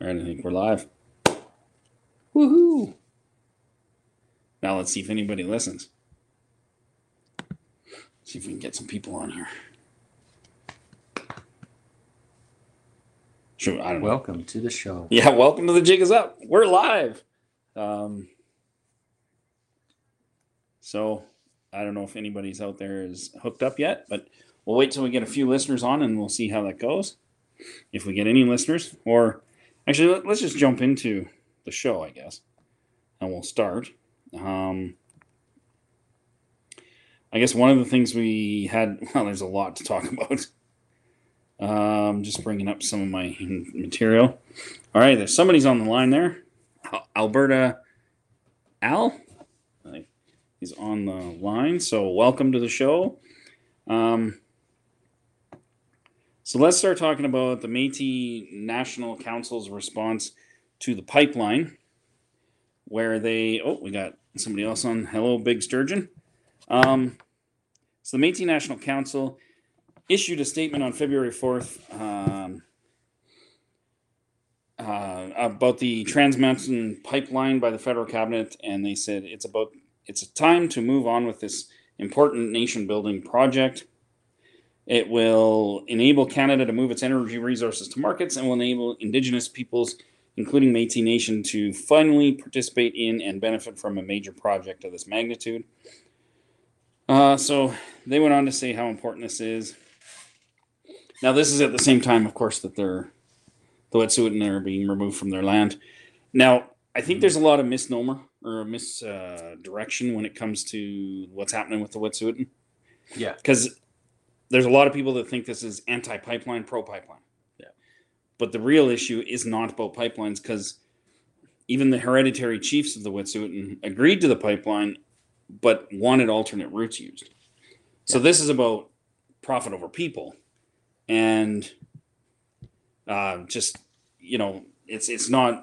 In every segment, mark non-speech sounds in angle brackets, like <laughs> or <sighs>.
All right, I think we're live. Woohoo! Now let's see if anybody listens. See if we can get some people on here. Sure, I don't know. Welcome to the show. Yeah, welcome to the Jig is Up. We're live. Um, so I don't know if anybody's out there is hooked up yet, but we'll wait till we get a few listeners on and we'll see how that goes. If we get any listeners, or actually, let, us just jump into the show, I guess, and we'll start. Um, I guess one of the things we had, <laughs> well, there's a lot to talk <laughs> about. Um, just bringing up some of my material. All right, there's somebody's on the line there. Alberta Al. He's on the line. So, welcome to the show. Um, so, let's start talking about the Metis National Council's response to the pipeline, where they, oh, we got somebody else on. Hello, Big Sturgeon. Um, so, the Metis National Council issued a statement on February 4th um, uh, about the Trans Mountain pipeline by the federal cabinet, and they said it's about it's a time to move on with this important nation building project. It will enable Canada to move its energy resources to markets and will enable Indigenous peoples, including Métis Nation, to finally participate in and benefit from a major project of this magnitude. Uh, so they went on to say how important this is. Now, this is at the same time, of course, that they're the Wet'suwet'en are being removed from their land. Now, I think there's a lot of misnomer or misdirection uh, when it comes to what's happening with the Wet'suwet'en. Yeah. Because there's a lot of people that think this is anti pipeline, pro pipeline. Yeah. But the real issue is not about pipelines because even the hereditary chiefs of the Wet'suwet'en agreed to the pipeline but wanted alternate routes used. Yeah. So this is about profit over people and uh, just you know it's it's not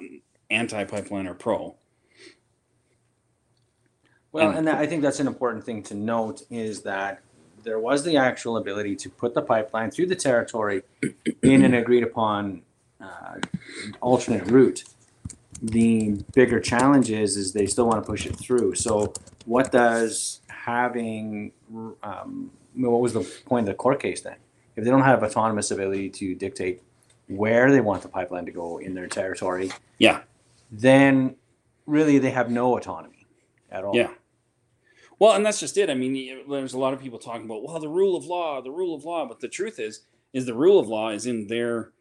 anti pipeline or pro. Well, and, and I think that's an important thing to note is that there was the actual ability to put the pipeline through the territory in an agreed upon uh, alternate route. The bigger challenge is, is they still want to push it through. So, what does having um, what was the point of the court case then? If they don't have autonomous ability to dictate where they want the pipeline to go in their territory, yeah, then really they have no autonomy at all. Yeah. Well, and that's just it. I mean, there's a lot of people talking about, well, the rule of law, the rule of law, but the truth is, is the rule of law is in their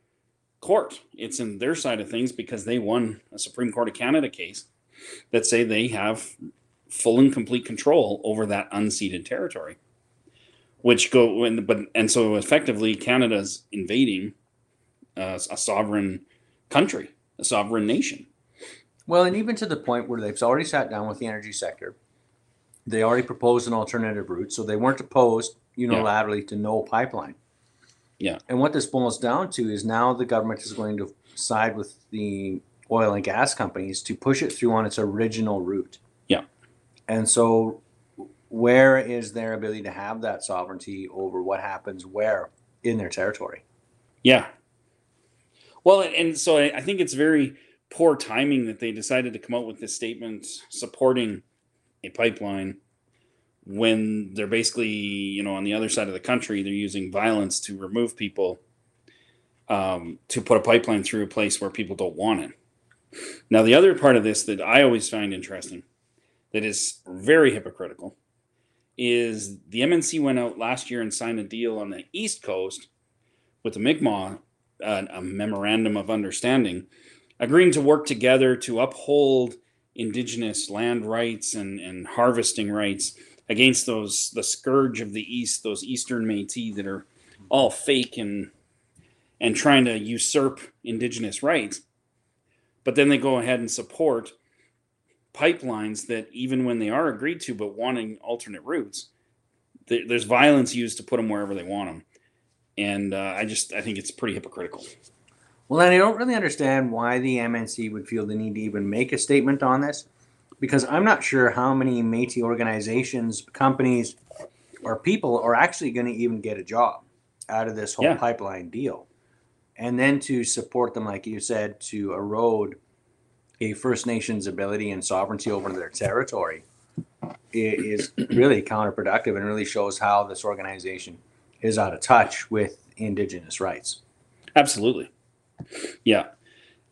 court. It's in their side of things because they won a Supreme Court of Canada case that say they have full and complete control over that unceded territory, which go and but and so effectively Canada's invading uh, a sovereign country, a sovereign nation. Well, and even to the point where they've already sat down with the energy sector, they already proposed an alternative route, so they weren't opposed unilaterally yeah. to no pipeline. Yeah. And what this boils down to is now the government is going to side with the oil and gas companies to push it through on its original route. Yeah. And so where is their ability to have that sovereignty over what happens where in their territory? Yeah. Well, and so I think it's very poor timing that they decided to come out with this statement supporting a pipeline when they're basically, you know, on the other side of the country, they're using violence to remove people um, to put a pipeline through a place where people don't want it. Now, the other part of this that I always find interesting, that is very hypocritical, is the MNC went out last year and signed a deal on the East Coast with the Mi'kmaq, uh, a memorandum of understanding, agreeing to work together to uphold indigenous land rights and, and harvesting rights against those the scourge of the east those eastern métis that are all fake and and trying to usurp indigenous rights. But then they go ahead and support pipelines that even when they are agreed to but wanting alternate routes there's violence used to put them wherever they want them and uh, i just i think it's pretty hypocritical well, then I don't really understand why the MNC would feel the need to even make a statement on this, because I'm not sure how many Métis organizations, companies, or people are actually going to even get a job out of this whole Yeah. pipeline deal. and then to support them, like you said, to erode a First Nations ability and sovereignty over their territory is really counterproductive and really shows how this organization is out of touch with Indigenous rights. Absolutely. Yeah.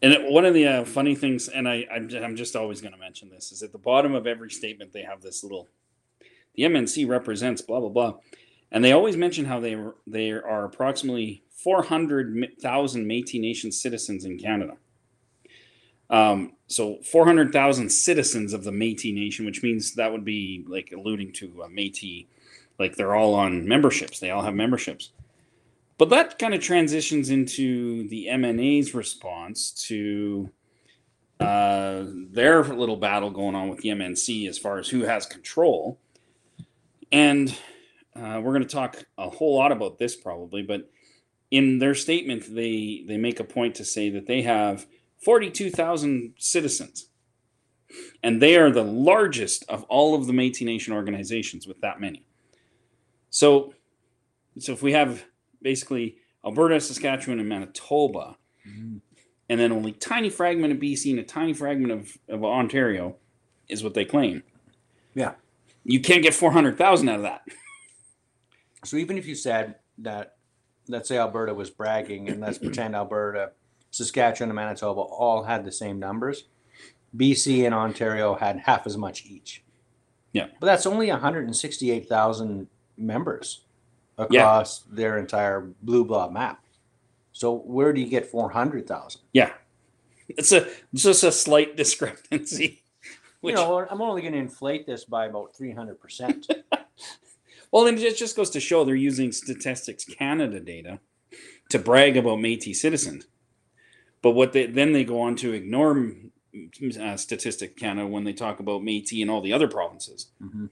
And one of the uh, funny things, and I, I'm, I'm just always going to mention this, is at the bottom of every statement, they have this little, the MNC represents blah, blah, blah. And they always mention how they, they are approximately 400,000 Metis Nation citizens in Canada. Um, so 400,000 citizens of the Metis Nation, which means that would be like alluding to a Metis, like they're all on memberships. They all have memberships. But that kind of transitions into the MNA's response to uh, their little battle going on with the MNC as far as who has control. And uh, we're going to talk a whole lot about this probably, but in their statement, they they make a point to say that they have 42,000 citizens, and they are the largest of all of the Métis Nation organizations with that many. So, so if we have basically Alberta, Saskatchewan, and Manitoba, mm-hmm. and then only tiny fragment of BC and a tiny fragment of, of Ontario is what they claim. Yeah. You can't get 400,000 out of that. So even if you said that, let's say Alberta was bragging, and let's pretend Alberta, Saskatchewan, and Manitoba all had the same numbers, BC and Ontario had half as much each. Yeah. But that's only 168,000 members across their entire blue blob map. So where do you get 400,000? Yeah. It's a it's just a slight discrepancy. <laughs> Which, You know, I'm only going to inflate this by about 300%. <laughs> well, and it just goes to show they're using Statistics Canada data to brag about Métis citizens. But what they then they go on to ignore uh, Statistics Canada when they talk about Métis and all the other provinces. Mhm.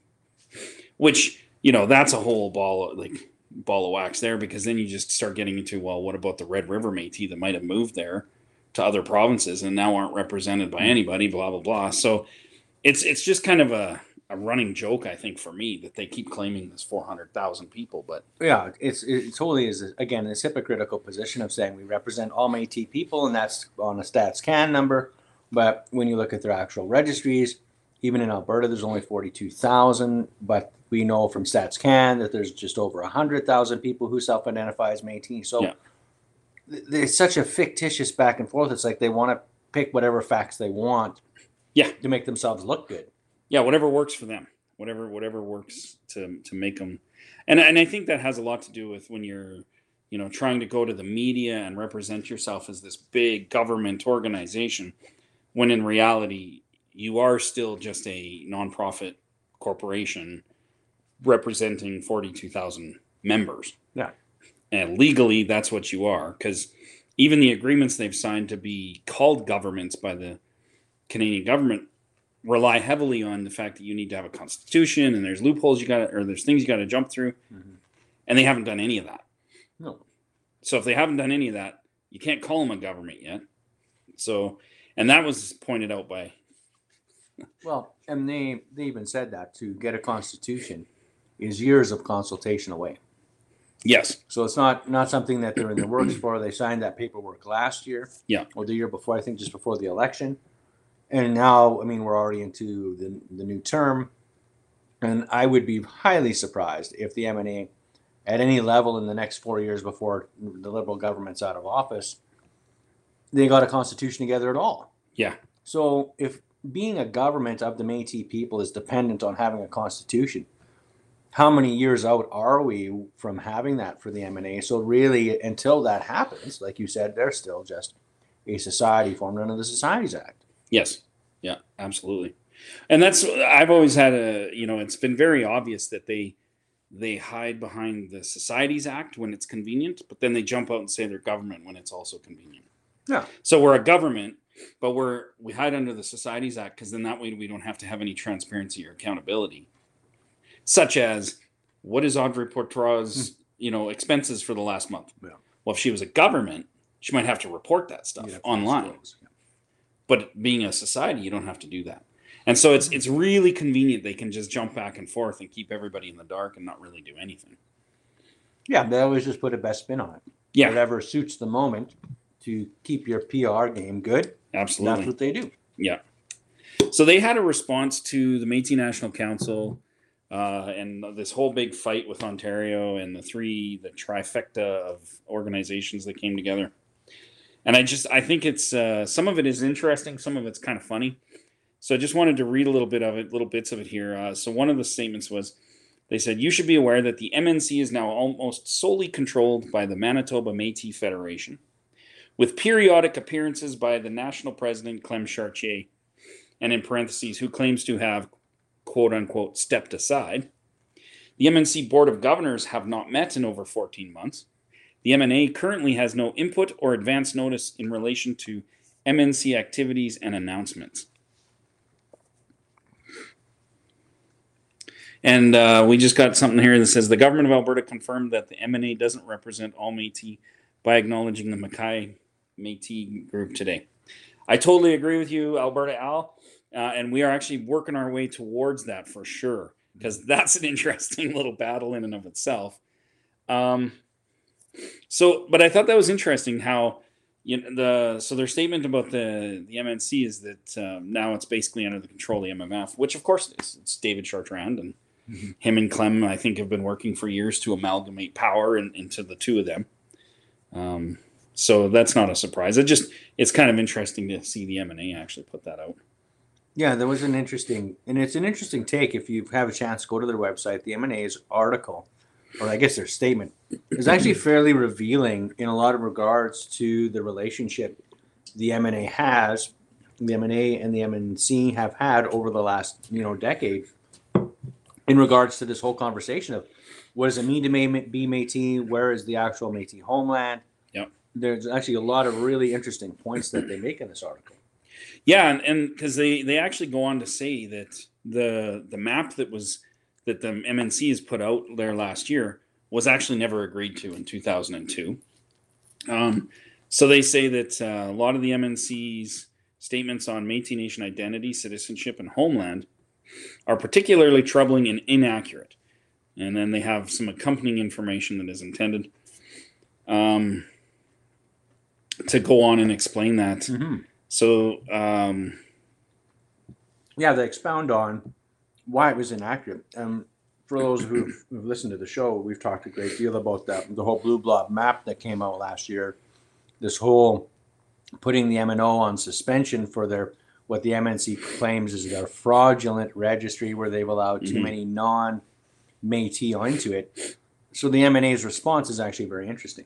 which you know that's a whole ball of, like ball of wax there because then you just start getting into well what about the red river métis that might have moved there to other provinces and now aren't represented by anybody blah blah blah so it's it's just kind of a, a running joke i think for me that they keep claiming this 400000 people but Yeah, it's it totally is again this hypocritical position of saying we represent all Métis people, and that's on a Stats Can number. But when you look at their actual registries, even in Alberta, there's only forty-two thousand. But we know from Stats Can that there's just over hundred thousand people who self-identify as Métis. So Yeah. there's such a fictitious back and forth. It's like they want to pick whatever facts they want. Yeah. To make themselves look good. yeah whatever works for them whatever whatever works to to make them and and i think that has a lot to do with when you're you know trying to go to the media and represent yourself as this big government organization when in reality you are still just a nonprofit corporation representing 42,000 members Yeah. and legally that's what you are cuz even the agreements they've signed to be called governments by the Canadian government rely heavily on the fact that you need to have a constitution and there's loopholes you got or there's things you got to jump through Mhm. and they haven't done any of that No. so if they haven't done any of that you can't call them a government yet so and that was pointed out by Well, and they they even said that to get a constitution is years of consultation away. yes So it's not not something that they're in the works for. They signed that paperwork last year. Yeah. Or the year before, I think just before the election. And now, I mean, we're already into the the new term. And I would be highly surprised if the M&A at any level in the next four years before the liberal government's out of office, they got a constitution together at all. Yeah. So if being a government of the Métis people is dependent on having a constitution, how many years out are we from having that for the MNA? So really, until that happens, like you said, they're still just a society formed under the Societies Act. yes yeah absolutely and that's i've always had a you know it's been very obvious that they they hide behind the societies act when it's convenient but then they jump out and say they're government when it's also convenient Yeah. so we're a government but we're we hide under the societies act because then that way we don't have to have any transparency or accountability such as what is Audrey Poitras's hmm. you know expenses for the last month Yeah. well if she was a government she might have to report that stuff to online disclose. but being a society you don't have to do that and so it's hmm. it's really convenient they can just jump back and forth and keep everybody in the dark and not really do anything Yeah, they always just put a best spin on it. Yeah. whatever suits the moment to keep your PR game good. Absolutely. That's what they do. Yeah. So they had a response to the Métis National Council uh, and this whole big fight with Ontario and the three, the trifecta of organizations that came together. And I just, I think it's uh, some of it is interesting, some of it's kind of funny. So I just wanted to read a little bit of it, little bits of it here. Uh, so one of the statements was, they said you should be aware that the MNC is now almost solely controlled by the Manitoba Métis Federation, with periodic appearances by the national president Clem Chartier and in parentheses, who claims to have quote unquote stepped aside. The MNC Board of Governors have not met in over 14 months. The MNA currently has no input or advance notice in relation to MNC activities and announcements. And uh, we just got something here that says the government of Alberta confirmed that the MNA doesn't represent all Métis by acknowledging the McKay Métis group today. I totally agree with you, Alberta Al. Uh, and we are actually working our way towards that for sure because that's an <laughs> interesting little battle in and of itself um, so but i thought that was interesting how you know, the so their statement about the the mnc is that um, now it's basically under the control of the mmf which of course it is it's david chartrand and mm-hmm. him and clem i think have been working for years to amalgamate power in, into the two of them um, so that's not a surprise it just it's kind of interesting to see the M and A actually put that out yeah, there was an interesting, and it's an interesting take. If you have a chance, go to their website. The M and A's article, or I guess their statement, is actually <clears throat> fairly revealing in a lot of regards to the relationship the M and A has, the M and A and the MNC have had over the last you know decade, in regards to this whole conversation of what does it mean to be Métis? Where is the actual Métis homeland? There's actually a lot of really interesting points that they make in this article. Yeah, and because they they actually go on to say that the the map that was that the MNC has put out there last year was actually never agreed to in 2002. Um, so they say that uh, a lot of the MNC's statements on Métis Nation identity, citizenship, and homeland are particularly troubling and inaccurate. And then they have some accompanying information that is intended um, to go on and explain that. Mm-hmm. So, um, yeah, they expound on why it was inaccurate. Um, for those who've, who've, listened to the show, we've talked a great deal about that. The whole blue blob map that came out last year, this whole putting the M and O on suspension for their what the MNC claims is their fraudulent registry where they've allowed too mm-hmm. many non Métis onto it. So the MNA's response is actually very interesting.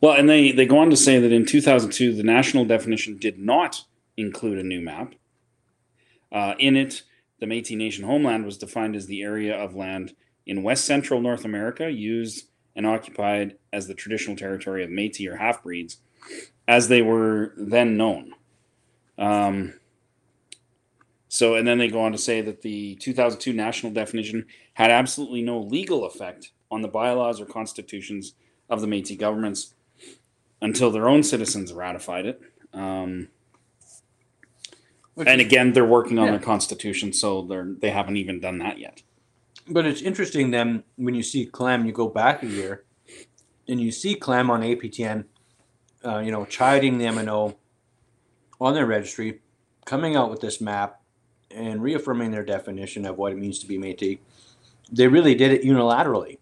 Well, and they, they go on to say that in 2002, the national definition did not include a new map. Uh, in it, the Metis Nation homeland was defined as the area of land in west central North America used and occupied as the traditional territory of Metis or half breeds, as they were then known. Um, so, and then they go on to say that the 2002 national definition had absolutely no legal effect on the bylaws or constitutions of the Metis governments until their own citizens ratified it. Um, and again, they're working on yeah. their constitution, so they're they haven't even done that yet. But it's interesting then when you see Clem, you go back a year, and you see Clem on APTN, uh, you know, chiding the MNO on their registry, coming out with this map, and reaffirming their definition of what it means to be Métis. They really did it unilaterally,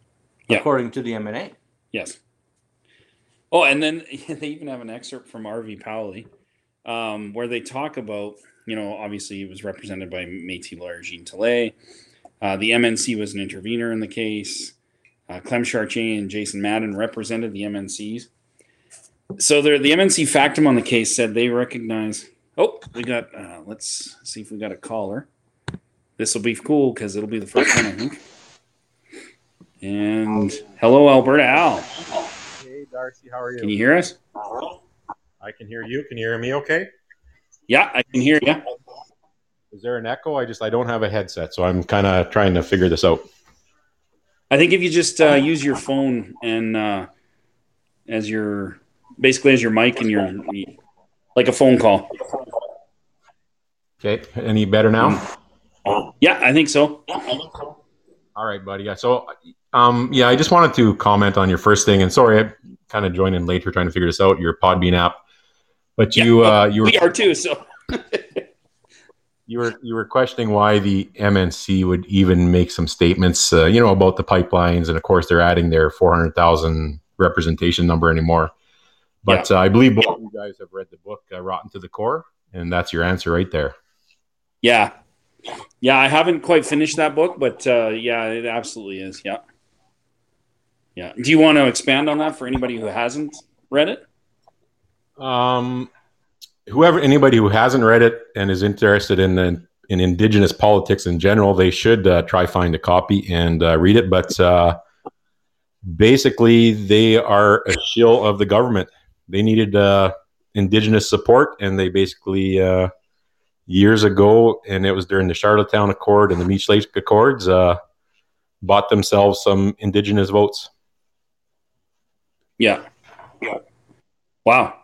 yeah. according to the MNA. Yes. Oh, and then <laughs> they even have an excerpt from R.V. Powley um, where they talk about, you know, obviously he was represented by Métis lawyer Jean Teillet. Uh, the MNC was an intervener in the case. Uh, Clem Chartier and Jason Madden represented the MNCs. So the MNC factum on the case said they recognize. Oh, we got. Uh, let's see if we got a caller. This will be cool because it'll be the first one, I think. And hello, Alberta Al. Hey, Darcy. How are you? Can you hear us? I can hear you. Can you hear me okay? Yeah, I can hear you. Is there an echo? I just I don't have a headset, so I'm kind of trying to figure this out. I think if you just uh, use your phone and uh, as your basically as your mic and your like a phone call. Okay. Any better now? Yeah, I think so. All right, buddy. So, um, yeah, I just wanted to comment on your first thing, and sorry, I kind of joined in later trying to figure this out. Your Podbean app, but Yeah, you well, uh, you were We are too. So <laughs> you were you were questioning why the MNC would even make some statements, uh, you know, about the pipelines, and of course they're adding their four hundred thousand representation number anymore. But uh, I believe both of you guys have read the book uh, "Rotten to the Core," and that's your answer right there. yeah, yeah. I haven't quite finished that book, but uh, yeah, it absolutely is. Yeah, yeah. Do you want to expand on that for anybody who hasn't read it? Um, whoever, anybody who hasn't read it and is interested in in, in Indigenous politics in general, they should uh, try find a copy and uh, read it. But uh, basically, they are a shill of the government. They needed uh, Indigenous support, and they basically uh, years ago, and it was during the Charlottetown Accord and the Meech Lake Accords, uh, bought themselves some Indigenous votes. Yeah. Yeah. Wow.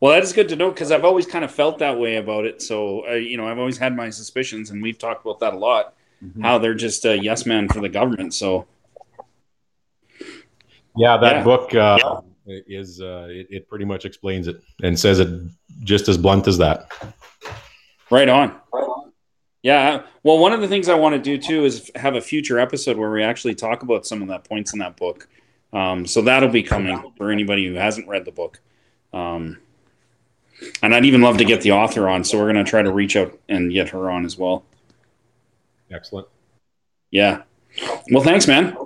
Well, that is good to know because I've always kind of felt that way about it. So, uh, you know, I've always had my suspicions, and we've talked about that a lot. Mhm. How they're just a yes man for the government. So, Yeah, that Yeah. book uh, is uh, it, it pretty much explains it and says it just as blunt as that. right on. Yeah. Well, one of the things I want to do too is have a future episode where we actually talk about some of that points in that book. Um, so that'll be coming for anybody who hasn't read the book. Um, and I'd even love to get the author on. So we're going to try to reach out and get her on as well. Excellent. Yeah. Well, thanks, man.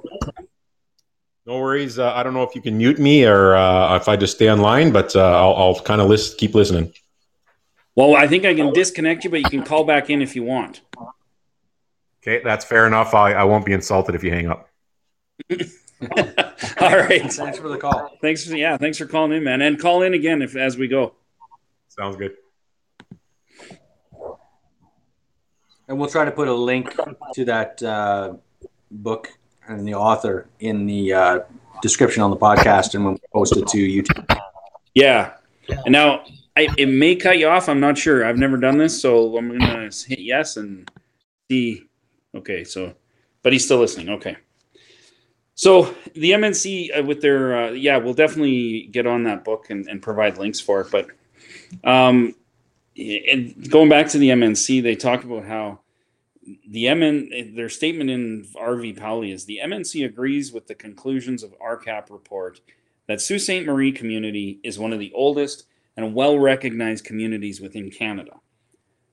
No worries. Uh, I don't know if you can mute me or uh, if I just stay online, but uh, I'll, I'll kind of list, keep listening. Well, I think I can disconnect you, but you can call back in if you want. Okay, that's fair enough. I, I won't be insulted if you hang up. <laughs> <laughs> All right. Thanks for the call. Thanks for yeah, thanks for calling in, man. And call in again if as we go. Sounds good. And we'll try to put a link to that uh, book and the author in the uh, description on the podcast and when we post it to YouTube. Yeah. And now I, it may cut you off. I'm not sure. I've never done this, so I'm gonna hit yes and see. Okay, so, but he's still listening. Okay. So the MNC uh, with their uh, yeah, we'll definitely get on that book and, and provide links for it. But um, and going back to the MNC, they talk about how the MN their statement in RV Powley is the MNC agrees with the conclusions of RCAP report that Sault Ste. Marie community is one of the oldest and well recognized communities within Canada.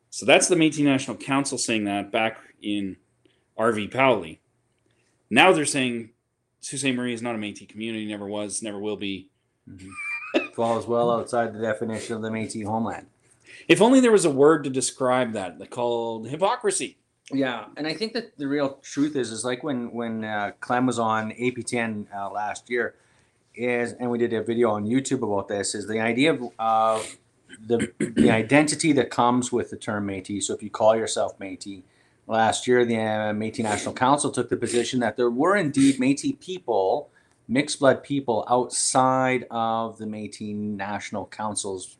So that's the Métis National Council saying that back in RV Powley. Now they're saying Sault Ste. Marie is not a Métis community, never was, never will be. Falls well outside the definition of the Métis homeland. If only there was a word to describe that, they called hypocrisy. Yeah, and I think that the real truth is, is like when when uh, Clem was on APTN uh, last year, is and we did a video on YouTube about this. Is the idea of uh, the the identity that comes with the term Métis. So if you call yourself Métis, last year the uh, Métis National Council took the position that there were indeed Métis people, mixed blood people outside of the Métis National Council's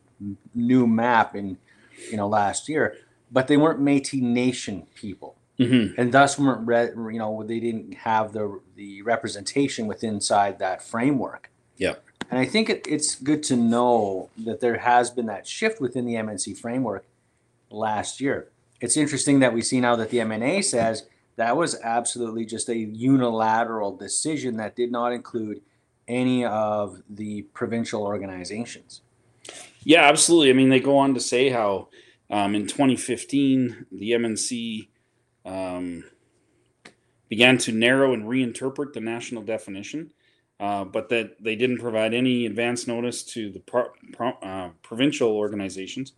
new map in you know last year but they weren't Métis Nation people, Mm-hmm. and thus weren't re- you know they didn't have the the representation within inside that framework. Yeah, And I think it, it's good to know that there has been that shift within the MNC framework last year. It's interesting that we see now that the MNA says that was absolutely just a unilateral decision that did not include any of the provincial organizations. Yeah, absolutely. I mean, they go on to say how um, in 2015 the MNC um, began to narrow and reinterpret the national definition, uh, but that they didn't provide any advance notice to the pro- pro- uh, provincial organizations,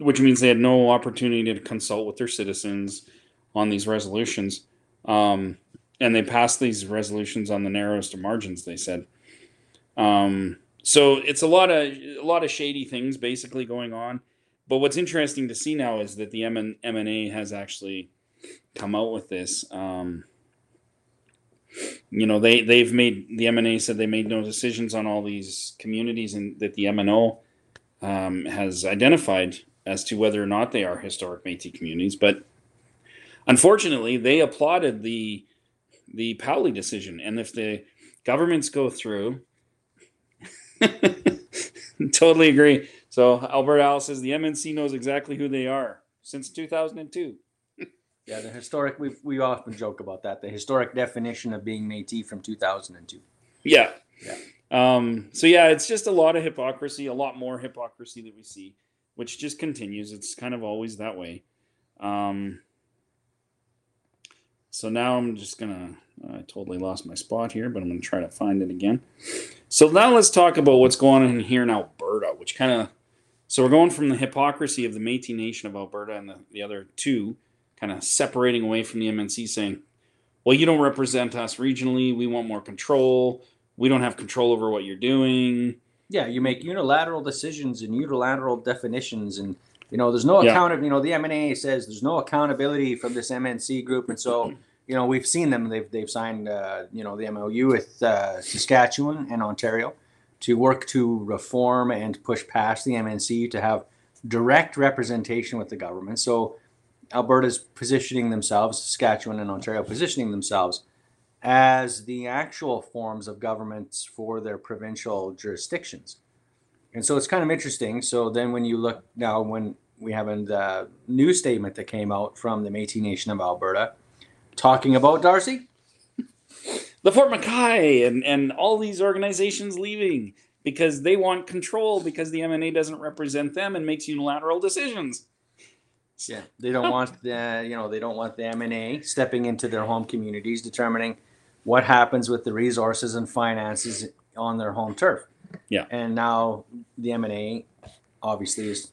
which means they had no opportunity to consult with their citizens on these resolutions. Um, and they passed these resolutions on the narrowest of margins. They said. Um, so it's a lot of a lot of shady things basically going on. But what's interesting to see now is that the MN, MNA has actually come out with this. Um, you know, they they've made the MNA said they made no decisions on all these communities and that the MNO um, has identified as to whether or not they are historic Métis communities. But unfortunately, they applauded the the Powley decision, and if the governments go through <laughs> totally agree. So Alberta Al says the MNC knows exactly who they are since 2002. <laughs> Yeah, the historic. We we often joke about that. The historic definition of being Métis from 2002. Yeah. Yeah. Um, so yeah, it's just a lot of hypocrisy, a lot more hypocrisy that we see, which just continues. It's kind of always that way. Um, so now I'm just gonna. I totally lost my spot here, but I'm gonna try to find it again. So now let's talk about what's going on here in Alberta, which kind of. So we're going from the hypocrisy of the Métis Nation of Alberta and the, the other two, kind of separating away from the MNC, saying, "Well, you don't represent us regionally. We want more control. We don't have control over what you're doing." Yeah, you make unilateral decisions and unilateral definitions, and you know there's no Yeah. account. You know the MNA says there's no accountability from this MNC group, and so <clears throat> you know we've seen them. They've they've signed uh, you know the MOU with uh, Saskatchewan and Ontario to work to reform and push past the MNC to have direct representation with the government. So Alberta's positioning themselves, Saskatchewan and Ontario positioning themselves as the actual forms of governments for their provincial jurisdictions. And so it's kind of interesting. So then when you look now, when we have a uh, new statement that came out from the Métis Nation of Alberta talking about Darcy, <laughs> the Fort McKay and, and all these organizations leaving because they want control because the MNA doesn't represent them and makes unilateral decisions. yeah, they don't want the you know they don't want the MNA stepping into their home communities, determining what happens with the resources and finances on their home turf. Yeah. and now the MNA obviously is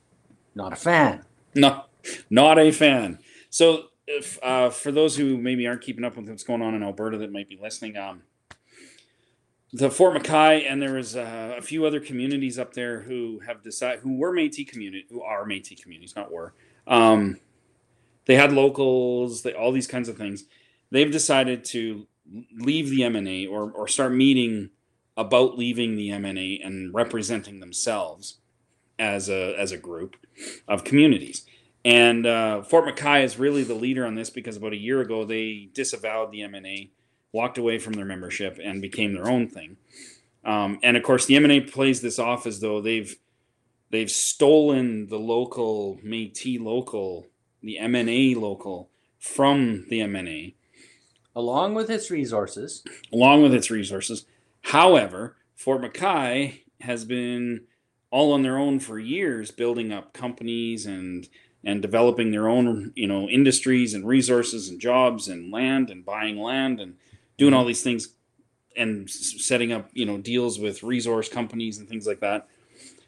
not a fan. No, not a fan. So, if, uh, for those who maybe aren't keeping up with what's going on in Alberta that might be listening, um, the Fort McKay and there was uh, a few other communities up there who have decided who were Métis community, who are Métis communities, not were. Um, they had locals, they, all these kinds of things. They've decided to leave the MNA or or start meeting about leaving the MNA and representing themselves as a as a group of communities. And uh, Fort McKay is really the leader on this because about a year ago they disavowed the MNA, walked away from their membership, and became their own thing. Um, and of course, the MNA plays this off as though they've they've stolen the local Métis local, the MNA local from the MNA along with its resources. along with its resources. However, Fort McKay has been all on their own for years, building up companies and and developing their own you know industries and resources and jobs and land and buying land and doing all these things and setting up you know deals with resource companies and things like that.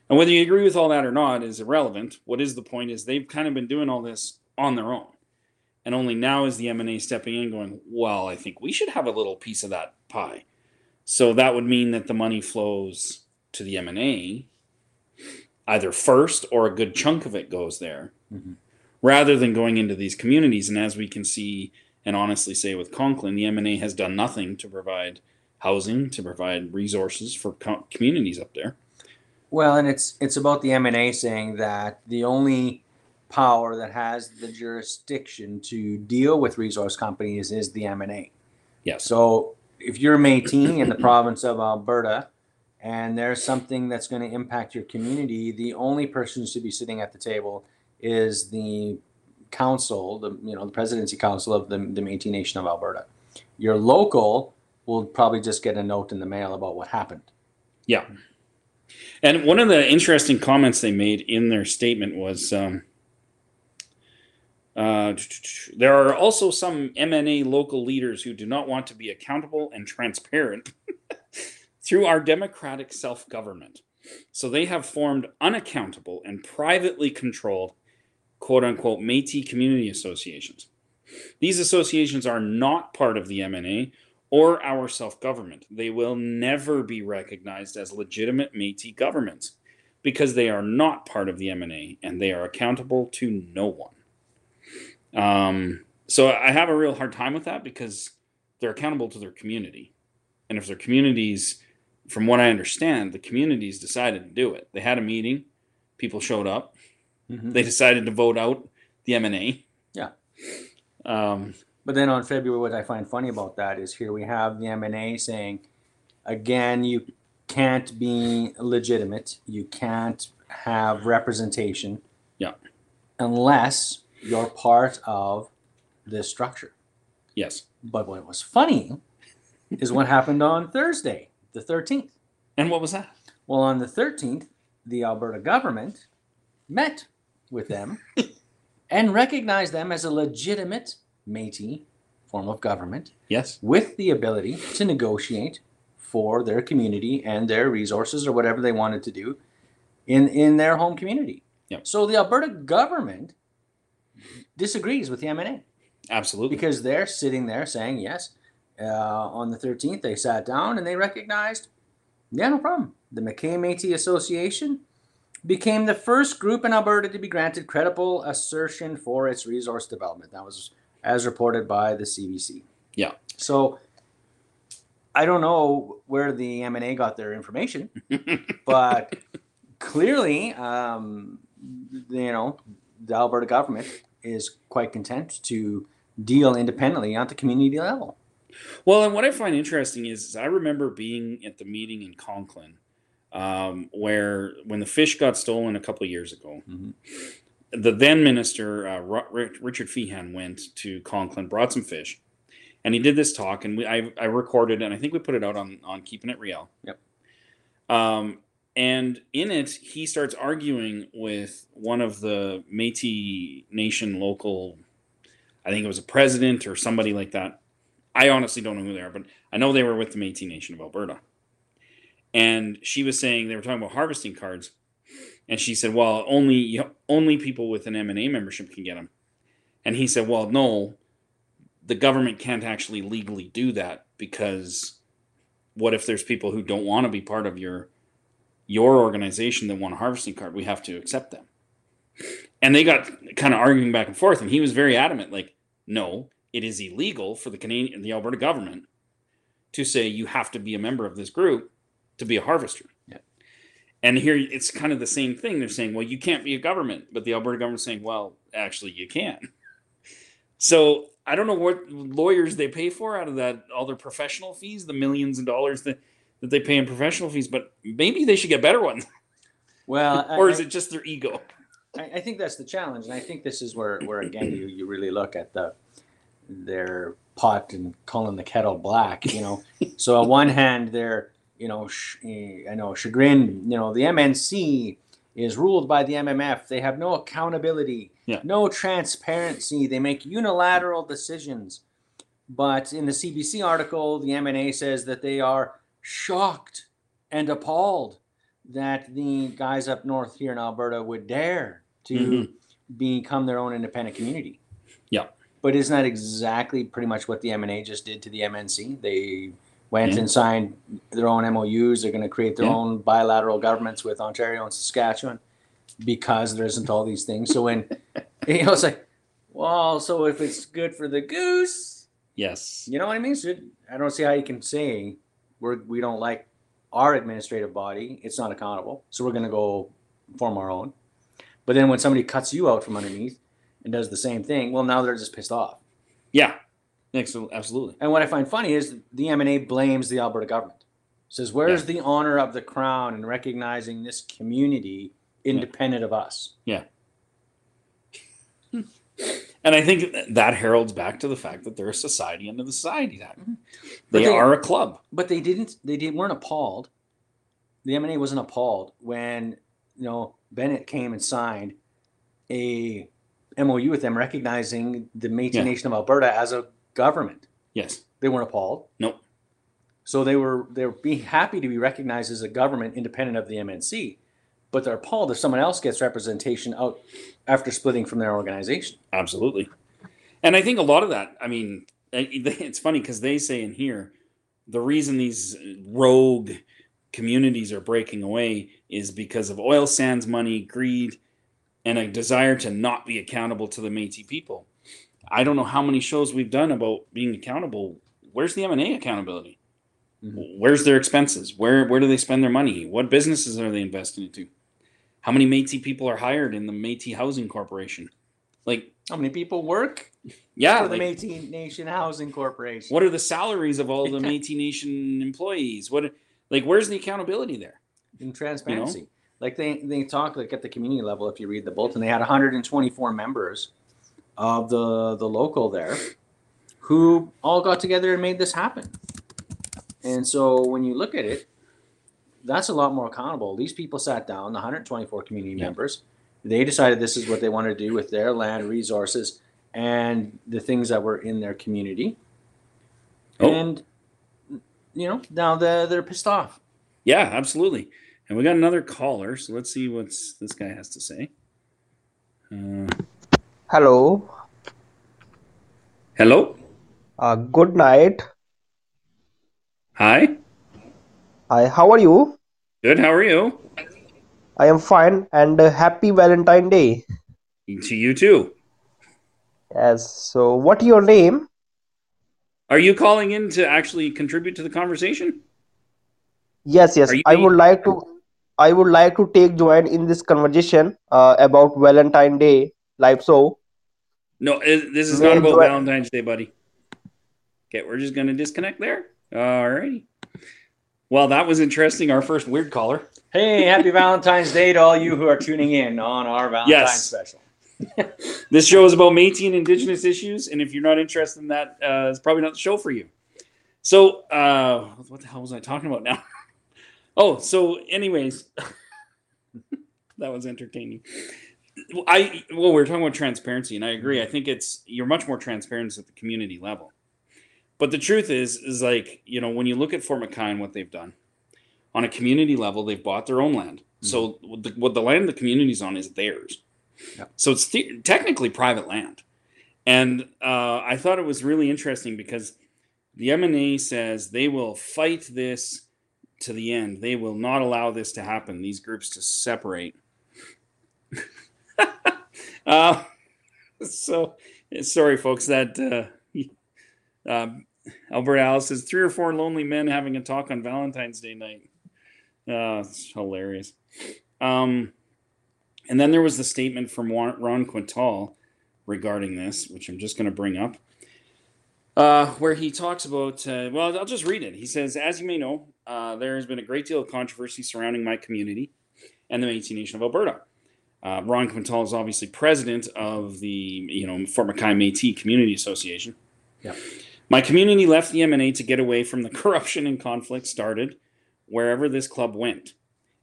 And whether you agree with all that or not is irrelevant. What is the point is they've kind of been doing all this on their own. And only now is the M&A stepping in going, well, I think we should have a little piece of that pie. So that would mean that the money flows to the M&A either first or a good chunk of it goes there Mhm. rather than going into these communities. And as we can see and honestly say with Conklin, the M&A has done nothing to provide housing, to provide resources for co- communities up there. Well, and it's it's about the MNA saying that the only power that has the jurisdiction to deal with resource companies is the MNA. Yes. So if you're Métis in the <clears throat> province of Alberta, and there's something that's going to impact your community, the only person who should be sitting at the table is the council, the you know the presidency council of the the Métis Nation of Alberta. Your local will probably just get a note in the mail about what happened. Yeah. And one of the interesting comments they made in their statement was um, uh, there are also some MNA local leaders who do not want to be accountable and transparent <laughs> through our democratic self government. So they have formed unaccountable and privately controlled quote unquote Metis community associations. These associations are not part of the MNA or our self government. They will never be recognized as legitimate Metis governments because they are not part of the MNA and they are accountable to no one. Um, so I have a real hard time with that because they're accountable to their community. And if their communities, from what I understand, the communities decided to do it. They had a meeting, people showed up, they decided to vote out the MNA. Yeah. Um, But then on February, what I find funny about that is here we have the MNA saying, again, you can't be legitimate. You can't have representation. Yeah. Unless you're part of this structure. Yes. But what was funny is what happened on Thursday, the 13th. And what was that? Well, on the 13th, the Alberta government met with them <laughs> and recognized them as a legitimate Métis form of government Yes. with the ability to negotiate for their community and their resources or whatever they wanted to do in, in their home community. Yep. So the Alberta government disagrees with the MNA Absolutely. because they're sitting there saying yes. Uh, on the 13th, they sat down and they recognized, yeah, no problem. The McKay Métis Association became the first group in Alberta to be granted credible assertion for its resource development. That was as reported by the CBC. Yeah. So I don't know where the MNA got their information, <laughs> but clearly, um, you know, the Alberta government is quite content to deal independently at the community level. Well, and what I find interesting is, is I remember being at the meeting in Conklin, um, where when the fish got stolen a couple of years ago, Mhm. the then minister uh, Richard Feehan went to Conklin, brought some fish, and he did this talk, and we I, I recorded, and I think we put it out on on Keeping It Real. Yep. Um, and in it, he starts arguing with one of the Métis Nation local, I think it was a president or somebody like that. I honestly don't know who they are, but I know they were with the Métis Nation of Alberta. And she was saying they were talking about harvesting cards, and she said, "Well, only only people with an M and A membership can get them." And he said, "Well, no, the government can't actually legally do that because what if there's people who don't want to be part of your your organization that want a harvesting card? We have to accept them." And they got kind of arguing back and forth, and he was very adamant, like, "No, it is illegal for the Canadian, the Alberta government, to say you have to be a member of this group to be a harvester." Yeah. And here it's kind of the same thing. They're saying, "Well, you can't be a government," but the Alberta government's saying, "Well, actually, you can." So I don't know what lawyers they pay for out of that all their professional fees, the millions of dollars that, that they pay in professional fees, but maybe they should get better ones. Well, <laughs> or I- is it just their ego? I, I think that's the challenge, and I think this is where, where again you, you really look at the their pot and calling the kettle black. You know, <laughs> so on one hand they're you know sh- I know chagrin. You know the MNC is ruled by the MMF. They have no accountability, Yeah. no transparency. They make unilateral decisions. But in the CBC article, the MNA says that they are shocked and appalled that the guys up north here in Alberta would dare to Mhm. become their own independent community. Yeah. But isn't that exactly pretty much what the MNA just did to the MNC? They went Yeah. and signed their own MOUs. They're going to create their Yeah. own bilateral governments with Ontario and Saskatchewan because there isn't all these things. So when <laughs> you know, it's like, well, so if it's good for the goose, Yes. you know what I mean? So I don't see how you can say we're we don't like our administrative body. It's not accountable, so we're going to go form our own. But then when somebody cuts you out from underneath and does the same thing, well, now they're just pissed off. Yeah. Absolutely. And what I find funny is the MNA blames the Alberta government. Says, "Where's the honor of the crown in recognizing this community independent of us?" And I think that heralds back to the fact that they're a society under the Society Act. Mm-hmm. They they- are a club. but they didn't they didn't weren't appalled the mna wasn't appalled when you know bennett came and signed a mou with them recognizing the métis Yeah. nation of alberta as a government Yes. they weren't appalled Nope. so they were they were be happy to be recognized as a government independent of the mnc but they're appalled if someone else gets representation out after splitting from their organization Absolutely. And I think a lot of that, I mean, <laughs> it's funny because they say in here the reason these rogue communities are breaking away is because of oil sands money, greed, and a desire to not be accountable to the Métis people. I don't know how many shows we've done about being accountable. Where's the M&A accountability? Mhm. Where's their expenses? Where where do they spend their money? What businesses are they investing into? How many Métis people are hired in the Métis Housing Corporation? Like, how many people work yeah, for the like, métis nation housing corporation what are the salaries of all the <laughs> Métis Nation employees? What Like, where's the accountability there? in transparency. Like they they talk like at the community level. If you read the bulletin, they had 124 members of the the local there who all got together and made this happen. And so when you look at it, that's a lot more accountable. These people sat down, the 124 community Yeah. members. They decided this is what they want to do with their land resources and the things that were in their community. Oh. And you know, now they're, they're pissed off. Yeah, absolutely. And we got another caller, so let's see what this guy has to say. Uh, Hello. hello. Uh, good night. Hi. Hi, how are you? Good. How are you? I am fine and uh, happy Valentine Day. To you too. Yes. So, what your name? Are you calling in to actually contribute to the conversation? Yes, yes. Are you I would like to. I would like to take join in this conversation uh, about Valentine Day live show. No, it, this is No, not about Valentine's Day, buddy. Okay, we're just gonna disconnect there. Alrighty. Well, that was interesting. Our first weird caller. Hey, happy Valentine's Day to all you who are tuning in on our Valentine's Yes. special. <laughs> This show is about Métis and Indigenous issues, and if you're not interested in that, uh, it's probably not the show for you. So, uh, what the hell was I talking about now? <laughs> oh, so, anyways, <laughs> that was entertaining. I well, we are talking about transparency, and I agree. I think it's you're much more transparent at the community level. But the truth is, is like you know when you look at Fort McKay and what they've done on a community level, they've bought their own land. So what the, what the land the community's on is theirs. So it's the, technically private land. And uh, I thought it was really interesting because the M&A says they will fight this to the end. They will not allow this to happen, these groups to separate. <laughs> uh, <laughs> so, sorry, folks, that uh, <laughs> um, Alberta Alice says three or four lonely men having a talk on Valentine's Day night. Uh, it's hilarious. Um, and then there was the statement from Ron Quintal regarding this, which I'm just going to bring up, uh, where he talks about, uh, well, I'll just read it. He says, As you may know, uh, there has been a great deal of controversy surrounding my community and the Métis Nation of Alberta. Uh, Ron Quintal is obviously president of the, you know, Fort McKay Métis Community Association. Yep. My community left the M&A to get away from the <laughs> corruption and conflict started wherever this club went.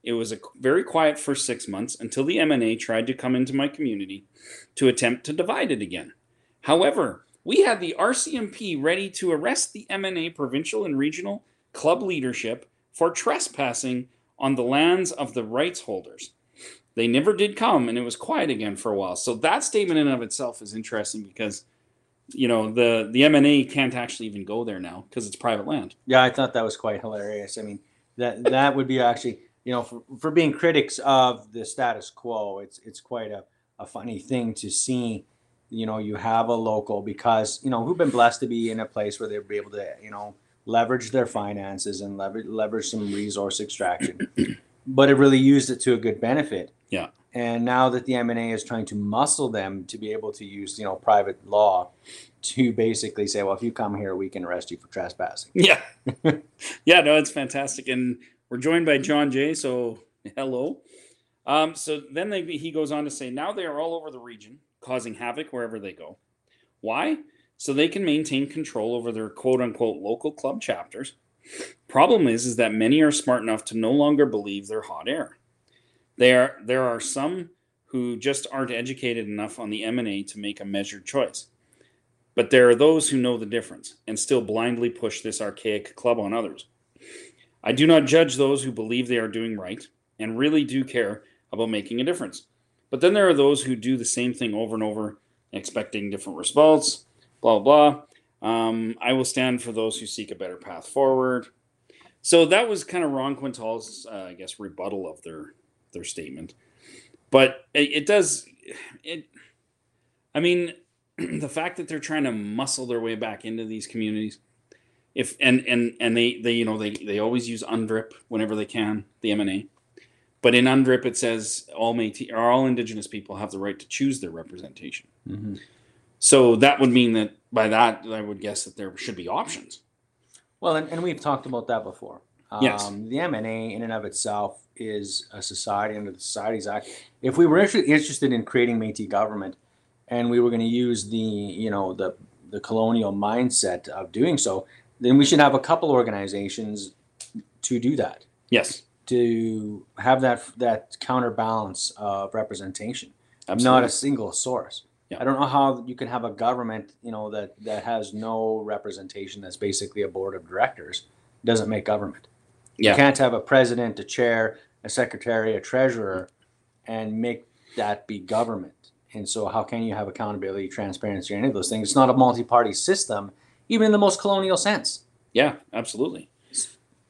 It was a very quiet first six months until the M&A tried to come into my community to attempt to divide it again. However, we had the RCMP ready to arrest the M&A provincial and regional club leadership for trespassing on the lands of the rights holders. They never did come, and it was quiet again for a while. So that statement in and of itself is interesting because, you know, the the M&A can't actually even go there now because it's private land. Yeah, I thought that was quite hilarious. I mean, that that would be actually, you know, for, for being critics of the status quo, it's it's quite a, a funny thing to see. You know, you have a local because you know who've been blessed to be in a place where they'll be able to, you know, leverage their finances and leverage leverage some resource extraction, <clears throat> but it really used it to a good benefit. Yeah. And now that the M and A is trying to muscle them to be able to use, you know, private law to basically say, well, if you come here, we can arrest you for trespassing. Yeah. <laughs> yeah, no, it's fantastic. And we're joined by John Jay. So, hello. Um, so then they, he goes on to say, now they are all over the region, causing havoc wherever they go. Why? So they can maintain control over their quote unquote local club chapters. Problem is, is that many are smart enough to no longer believe they're hot air. There, there are some who just aren't educated enough on the M&A to make a measured choice. But there are those who know the difference and still blindly push this archaic club on others. I do not judge those who believe they are doing right and really do care about making a difference. But then there are those who do the same thing over and over, expecting different results, blah, blah. Um, I will stand for those who seek a better path forward. So that was kind of Ron Quintal's, uh, I guess, rebuttal of their their statement. But it, it does, it. I mean, <clears throat> the fact that they're trying to muscle their way back into these communities if and and and they they you know they they always use undrip whenever they can the m&a but in undrip it says all Métis, or all indigenous people have the right to choose their representation mm-hmm. so that would mean that by that i would guess that there should be options Well, and, and we've talked about that before. Yes. Um, the MNA, in and of itself is a society under the Societies Act. If we were inter- interested in creating Métis government, and we were going to use the you know the the colonial mindset of doing so, then we should have a couple organizations to do that Yes. to have that that counterbalance of representation Absolutely. not a single source. Yeah. I don't know how you can have a government, you know, that that has no representation. That's basically a board of directors. Doesn't make government. Yeah. You can't have a president, a chair, a secretary, a treasurer, and make that be government. And so, how can you have accountability, transparency, or any of those things? It's not a multi-party system, even in the most colonial sense. Yeah, absolutely.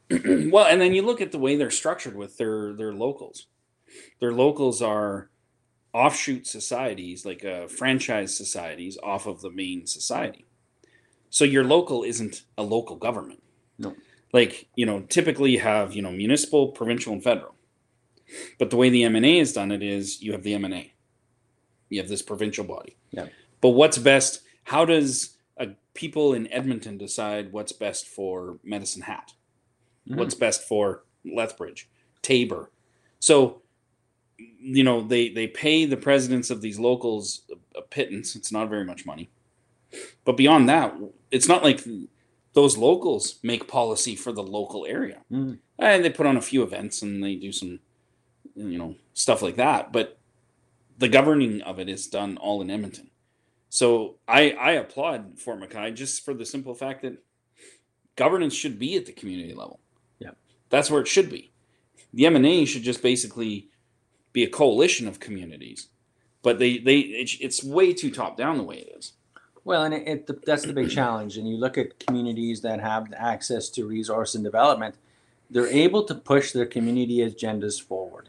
<clears throat> well, and then you look at the way they're structured with their their locals. Their locals are offshoot societies, like uh, franchise societies, off of the main society. So your local isn't a local government. No. Like you know, typically you have you know municipal, provincial, and federal. But the way the M and A has done it is you have the M and A. You have this provincial body. Yeah. But what's best? How does uh, people in Edmonton decide what's best for Medicine Hat? Mhm. What's best for Lethbridge, Taber? So, you know, they they pay the presidents of these locals a, a pittance. It's not very much money, but beyond that, it's not like those locals make policy for the local area. Mhm. And they put on a few events and they do some, you know, stuff like that. But the governing of it is done all in Edmonton. So I I applaud Fort McKay just for the simple fact that governance should be at the community level. Yeah. that's where it should be. The M and A should just basically be a coalition of communities, but they they it's way too top down the way it is. Well, and it, it that's the big challenge. And you look at communities that have access to resource and development, they're able to push their community agendas forward.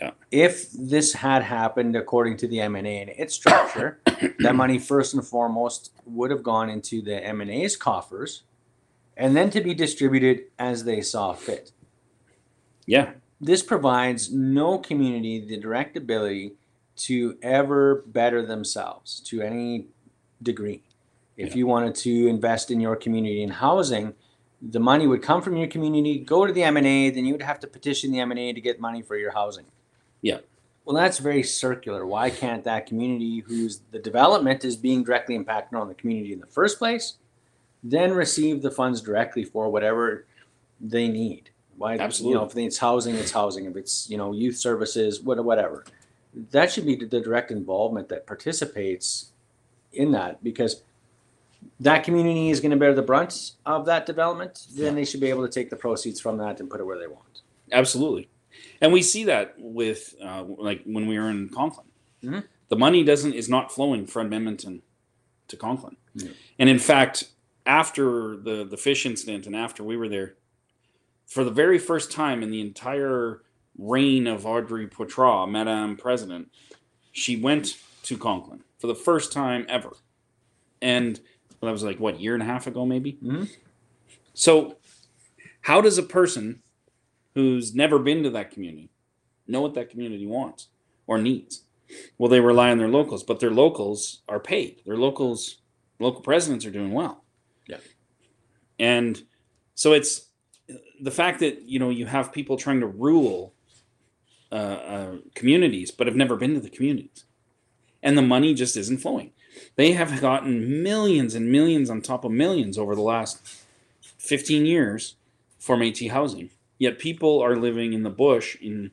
Yeah. If this had happened according to the M and A and its structure, <coughs> that money first and foremost would have gone into the M and A's coffers, and then to be distributed as they saw fit. Yeah, This provides no community the direct ability to ever better themselves to any degree. If Yeah. you wanted to invest in your community in housing, the money would come from your community, go to the M&A, then you would have to petition the M&A to get money for your housing. Yeah. Well, that's very circular. Why can't that community whose the development is being directly impacted on the community in the first place, then receive the funds directly for whatever they need? Why, Absolutely. you know, if it's housing, it's housing. If it's, you know, youth services, whatever. That should be the direct involvement that participates in that because that community is going to bear the brunt of that development. Then they should be able to take the proceeds from that and put it where they want. absolutely. And we see that with uh, like when we were in Conklin, Mhm. the money doesn't is not flowing from Edmonton to Conklin. Yeah. And in fact, after the the fish incident and after we were there, for the very first time in the entire reign of Audrey Poitras, Madame President, she went to Conklin for the first time ever. And well, that was like what year and a half ago, maybe. Mhm. So, how does a person who's never been to that community know what that community wants or needs? Well, they rely on their locals, but their locals are paid. Their locals, local presidents are doing well. Yeah. And so it's the fact that you know you have people trying to rule uh, uh, communities, but have never been to the communities, and the money just isn't flowing. They have gotten millions and millions on top of millions over the last fifteen years for Métis housing. Yet people are living in the bush in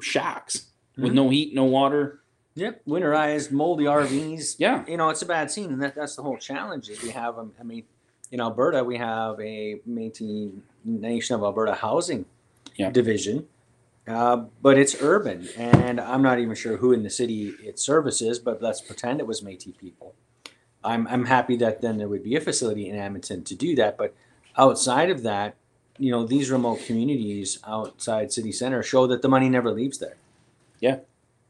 shacks with Mhm. no heat, no water. Yep, winterized, moldy RVs. Yeah, You know, it's a bad scene, and that, that's the whole challenge. Is we have, um, I mean, in Alberta, we have a Métis Nation of Alberta housing Yeah. division, uh, but it's urban, and I'm not even sure who in the city it services. But let's pretend it was Métis people. I'm I'm happy that then there would be a facility in Edmonton to do that. But outside of that, you know, these remote communities outside city center show that the money never leaves there. Yeah.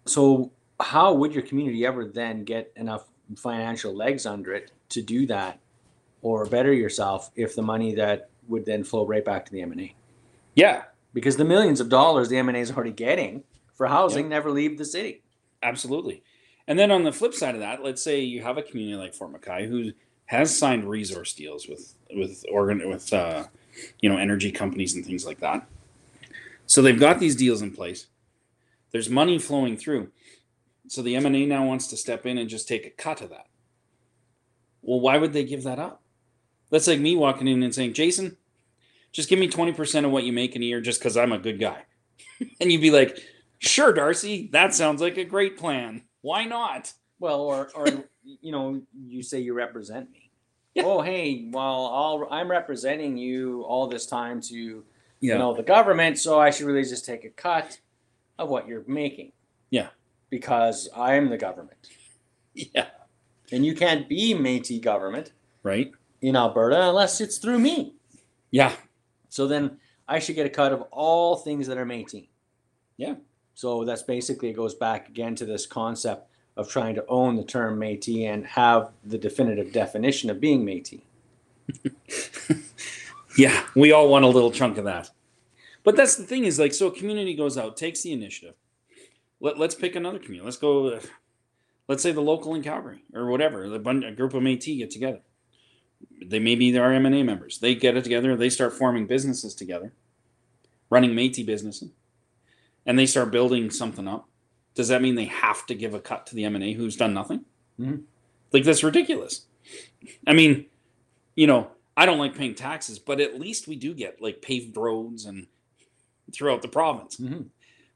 So how would your community ever then get enough financial legs under it to do that or better yourself if the money that would then flow right back to the M&A? yeah, Because the millions of dollars the M&A is already getting for housing never leave the city. absolutely. And then on the flip side of that, let's say you have a community like Fort McKay who has signed resource deals with with organ with uh, you know, energy companies and things like that. So they've got these deals in place. There's money flowing through. So the M&A now wants to step in and just take a cut of that. Well, why would they give that up? That's like me walking in and saying, Jason, just give me 20% of what you make in a year just because I'm a good guy. <laughs> and you'd be like, sure, Darcy, that sounds like a great plan. Why not? Well, or or you know, you say you represent me. Yeah. Oh, hey, well, I'll, I'm representing you all this time to you Yeah. know the government, so I should really just take a cut of what you're making. Yeah. Because I am the government, Yeah. and you can't be Métis government Right? in Alberta unless it's through me. Yeah. So then I should get a cut of all things that are Métis. Yeah. So that's basically it goes back again to this concept of trying to own the term Métis and have the definitive definition of being Métis. <laughs> Yeah. We all want a little chunk of that. But that's the thing is like, so a community goes out, takes the initiative. Let, let's pick another community. Let's go, uh, let's say the local in Calgary or whatever. The a group of Métis get together. They maybe they are M&A members. They get it together. They start forming businesses together, running Métis businesses, and they start building something up. Does that mean they have to give a cut to the M&A who's done nothing? Mhm. Like that's ridiculous. I mean, you know, I don't like paying taxes, but at least we do get like paved roads and throughout the province. Mhm.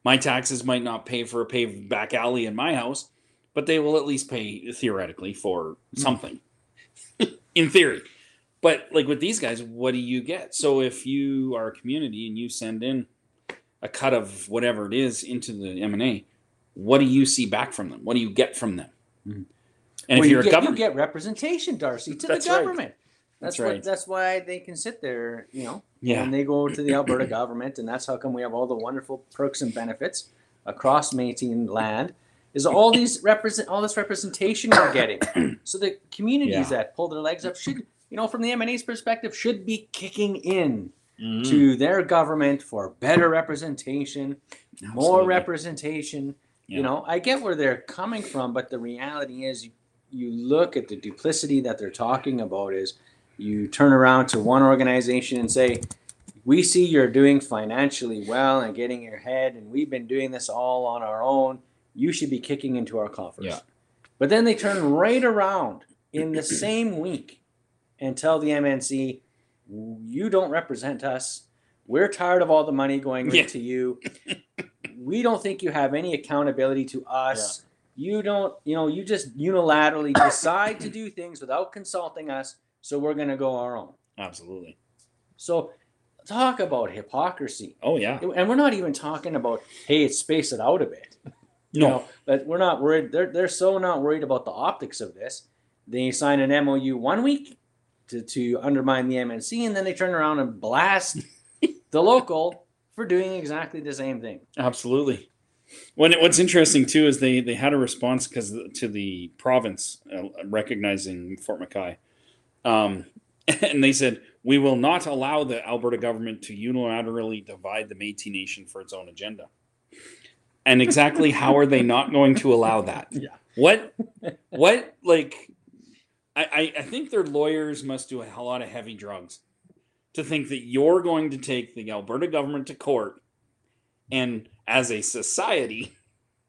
My taxes might not pay for a paved back alley in my house, but they will at least pay theoretically for something. In theory. But like with these guys, what do you get? So if you are a community and you send in a cut of whatever it is into the M and A, what do you see back from them? What do you get from them? Mhm. And Well, if you you're get, a government, you get representation, Darcy, to That's the right. government. That's, That's what, right. That's why they can sit there, you know, yeah, and they go to the Alberta government, and that's how come we have all the wonderful perks and benefits across Métis land. Is all these represent all this representation we're getting? <coughs> So the communities Yeah. that pull their legs up should, you know, from the M&A's perspective, should be kicking in Mhm. to their government for better representation, more representation. Yeah. You know, I get where they're coming from, but the reality is, you, you look at the duplicity that they're talking about. Is you turn around to one organization and say, "We see you're doing financially well and getting your head and we've been doing this all on our own. You should be kicking into our coffers." Yeah. But then they turn right around in the same week and tell the MNC, "You don't represent us. We're tired of all the money going Yeah. to you. we don't think you have any accountability to us. You don't, you know, you just unilaterally decide to do things without consulting us, so we're going to go our own. Absolutely. So talk about hypocrisy. Oh yeah. And we're not even talking about, hey, space it out a bit. You No. know, but we're not worried. They're, they're so not worried about the optics of this. They sign an MOU one week to, to undermine the MNC, and then they turn around and blast <laughs> the local for doing exactly the same thing. Absolutely. When what's interesting too is they they had a response because to the province uh, recognizing Fort McKay, um, <laughs> and they said we will not allow the Alberta government to unilaterally divide the Métis Nation for its own agenda. And exactly how are they not going to allow that? <laughs> Yeah. What? What? Like, I I, I think their lawyers must do a lot of heavy drugs to think that you're going to take the Alberta government to court and as a society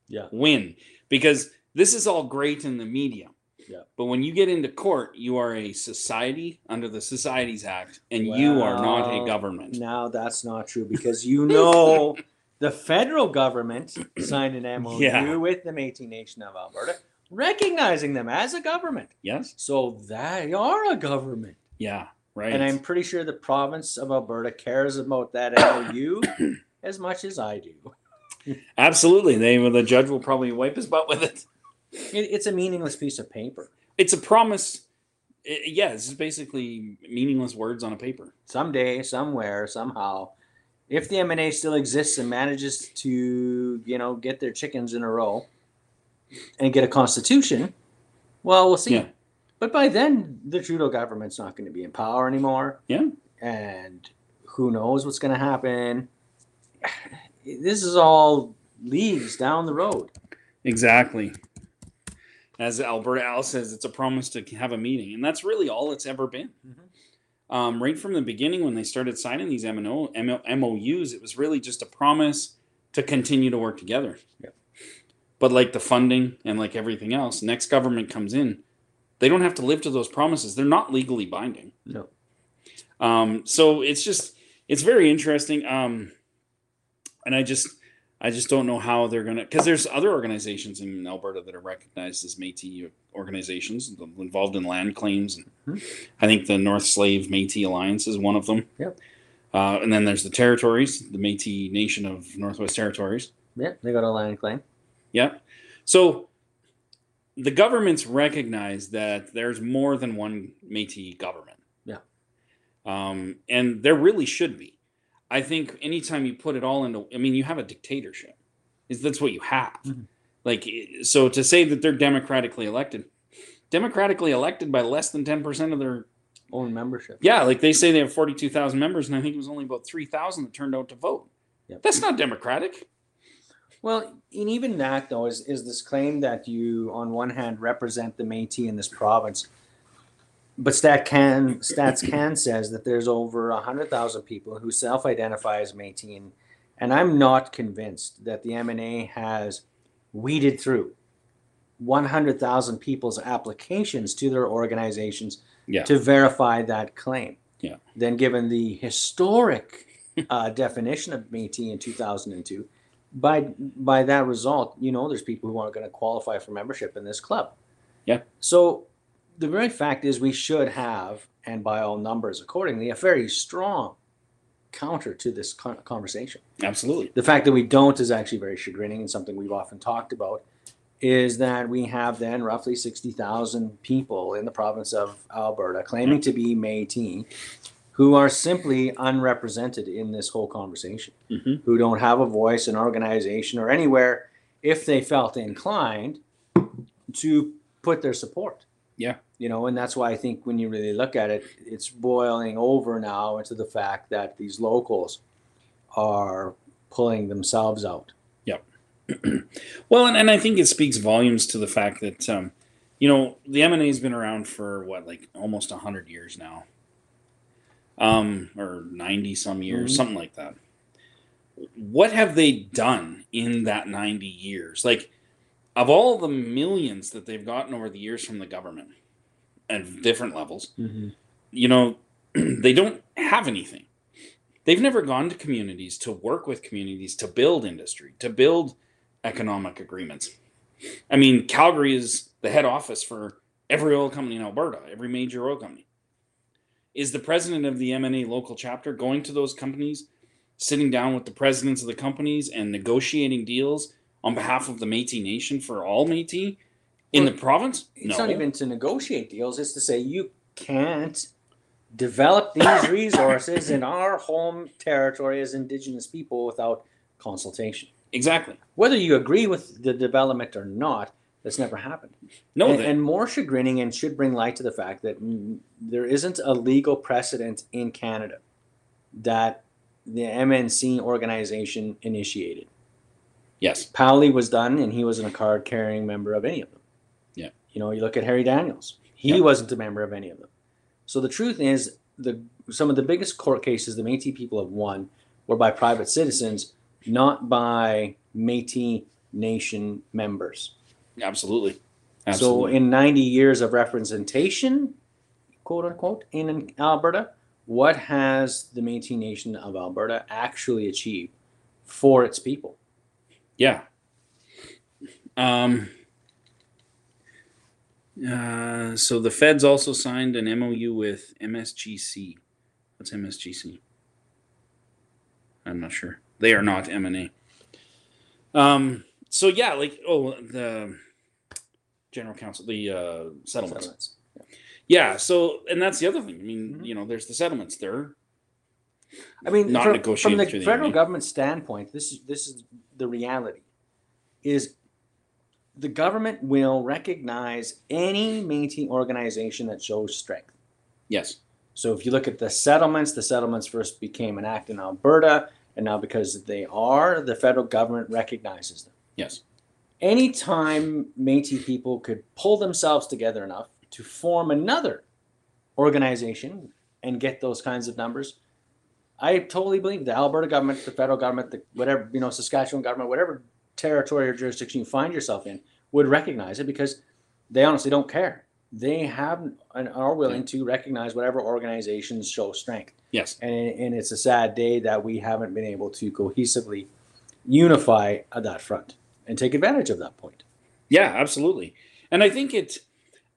Yeah. win because this is all great in the media Yeah. but when you get into court you are a society under the societies act and you are not a government Now that's not true because you know the federal government <clears throat> signed an MOU Yeah. with the Métis Nation of Alberta, recognizing them as a government. yes So they are a government. yeah right And I'm pretty sure the province of Alberta cares about that MOU <clears throat> as much as I do. absolutely they the judge will probably wipe his butt with it It, it's a meaningless piece of paper. it's a promise I- yeah is basically meaningless words on a paper Someday, somewhere, somehow, if the M&A still exists and manages to, you know, get their chickens in a row and get a constitution, well, we'll see. Yeah. But by then, the Trudeau government's not going to be in power anymore. Yeah. And who knows what's going to happen? <sighs> This is all leagues down the road. Exactly. As Alberta Al says, it's a promise to have a meeting, and that's really all it's ever been. Mhm. Um, right from the beginning when they started signing these MNO, MO, MOUs, it was really just a promise to continue to work together. But like the funding and like everything else, next government comes in, they don't have to live to those promises. They're not legally binding. No. Um, so it's just it's very interesting. Um, and I just I just don't know how they're gonna because there's other organizations in Alberta that are recognized as Métis organizations involved in land claims. Mhm. I think the North Slave Métis Alliance is one of them. Yep. Uh, and then there's the territories, the Métis Nation of Northwest Territories. Yeah, they got a land claim. Yeah. So the governments recognize that there's more than one Métis government. Yeah. Um, and there really should be. I think anytime you put it all into, I mean, you have a dictatorship. Is that's what you have. Mhm. Like, so to say that they're democratically elected, democratically elected by less than ten percent of their, Own membership. yeah, like they say they have forty-two thousand members, and I think it was only about three thousand that turned out to vote. Yep. That's not democratic. Well, and even that though is is this claim that you, on one hand, represent the Métis in this province, but Stat can Stats Can says that there's over hundred thousand people who self-identify as Métis, and, I'm not convinced that the MNA has weeded through one hundred thousand people's applications to their organizations Yeah. to verify that claim. Yeah. Then, given the historic uh, definition of Métis in two thousand and two by by that result, you know, there's people who aren't going to qualify for membership in this club. Yeah. So the very fact is, we should have, and by all numbers accordingly, a very strong counter to this conversation. Absolutely. The fact that we don't is actually very chagrining and something we've often talked about. Is that we have then roughly sixty thousand people in the province of Alberta claiming to be Métis, who are simply unrepresented in this whole conversation hmm who don't have a voice in organization or anywhere if they felt inclined to put their support. Yeah. You know, and that's why I think when you really look at it, it's boiling over now into the fact that these locals are pulling themselves out. Yep. <clears throat> well, and, and I think it speaks volumes to the fact that, um, you know, the M&A has been around for what, like almost 100 years now. Um, or 90 some years, Mhm. something like that. What have they done in that 90 years? Like, of all the millions that they've gotten over the years from the government at different levels, mm-hmm. you know, <clears throat> they don't have anything. They've never gone to communities to work with communities to build industry, to build economic agreements. I mean, Calgary is the head office for every oil company in Alberta, every major oil company. Is the president of the M&A local chapter going to those companies, sitting down with the presidents of the companies and negotiating deals on behalf of the Métis Nation for all Métis in Well, the province? It's not even to negotiate deals, it's to say you can't develop these <coughs> resources in our home territory as Indigenous people without consultation. exactly. Whether you agree with the development or not, that's never happened. No, and, and more chagrining and should bring light to the fact that there isn't a legal precedent in Canada that the MNC organization initiated. Yes, Powley was done, and he wasn't a card carrying member of any of them. Yeah. You know, you look at Harry Daniels, he Yeah. wasn't a member of any of them. So the truth is, the some of the biggest court cases the Métis people have won were by private citizens, not by Métis Nation members. absolutely. Absolutely. So in 90 years of representation, quote unquote, in Alberta, what has the Métis Nation of Alberta actually achieved for its people? Yeah. Um, uh, so the feds also signed an MOU with MSGC. What's MSGC? I'm not sure. They are not M&A. Um, so yeah, like oh the general counsel, the uh, settlements. Settlements. Yeah. So and that's the other thing. I mean, Mhm. you know, there's the settlements. They're I mean, Not from, negotiated from the through the federal MA. government standpoint, this is this is the reality. Is the government will recognize any Métis organization that shows strength. yes, So if you look at the settlements, the settlements first became an act in Alberta, and now because they are, the federal government recognizes them. yes, Anytime Métis people could pull themselves together enough to form another organization and get those kinds of numbers, I totally believe the Alberta government, the federal government, the whatever you know, Saskatchewan government, whatever territory or jurisdiction you find yourself in, would recognize it because they honestly don't care. They have and are willing to recognize whatever organizations show strength. Yes. And, and it's a sad day that we haven't been able to cohesively unify at that front and take advantage of that point. Yeah, absolutely. And I think it,